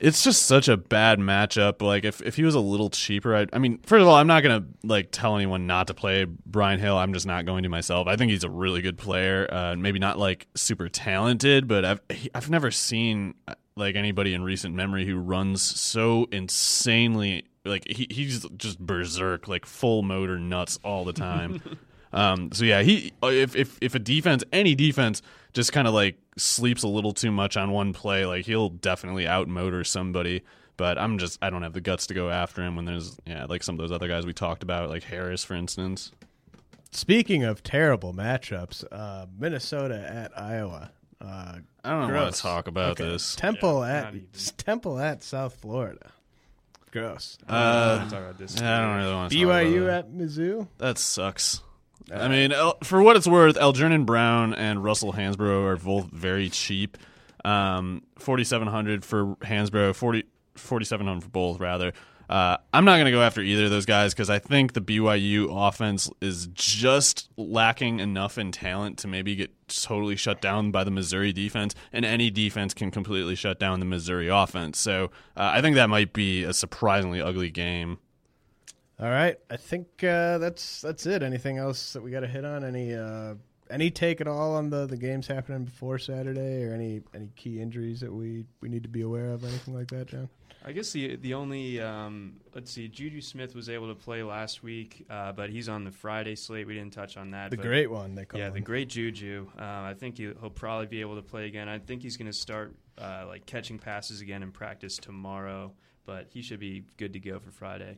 it's just such a bad matchup. Like if, if he was a little cheaper, I, I mean, first of all, I'm not gonna like tell anyone not to play Brian Hill. I'm just not going to myself. I think he's a really good player. Uh, maybe not like super talented, but I've he, I've never seen uh, like anybody in recent memory who runs so insanely. Like he, he's just berserk, like full motor nuts all the time. (laughs) Um, so yeah, he if if if a defense, any defense, just kind of like sleeps a little too much on one play, like he'll definitely outmotor somebody. But I'm just I don't have the guts to go after him when there's yeah like some of those other guys we talked about, like Harris for instance.
speaking of terrible matchups, uh, Minnesota at Iowa. Uh,
I don't want to talk about
Okay.
this.
Temple
Yeah,
at. Temple at South Florida. Gross.
Uh,
Talk about this.
I don't really want to.
BYU at Mizzou.
That sucks. I mean, El- for what it's worth, Algernon Brown and Russell Hansbrough are both very cheap. Um, 4700 for Hansbrough, 40, 4700 for both, rather. Uh, I'm not going to go after either of those guys because I think the BYU offense is just lacking enough in talent to maybe get totally shut down by the Missouri defense, and any defense can completely shut down the Missouri offense. So uh, I think that might be a surprisingly ugly game.
All right, I think uh, that's that's it. Anything else that we got to hit on? Any uh, any take at all on the, the games happening before Saturday, or any any key injuries that we, we need to be aware of, anything like that, John?
I guess the the only um, let's see, Juju Smith was able to play last week, uh, but he's on the Friday slate. We didn't touch on that.
The great one, they call
yeah,
him.
the great Juju. Uh, I think he, will probably be able to play again. I think he's going to start uh, like catching passes again in practice tomorrow, but he should be good to go for Friday.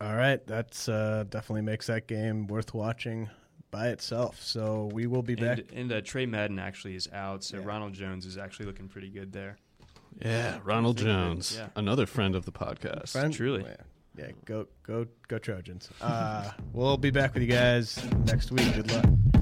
All right, that's uh, definitely makes that game worth watching by itself. So we will be back.
And, and uh, Tre Madden actually is out, so yeah. Ronald Jones is actually looking pretty good there.
Yeah, Ronald Jones, yeah. another friend of the podcast.
Friend? Truly.
Yeah. yeah, go go go Trojans. Uh, (laughs) we'll be back with you guys next week. Good luck.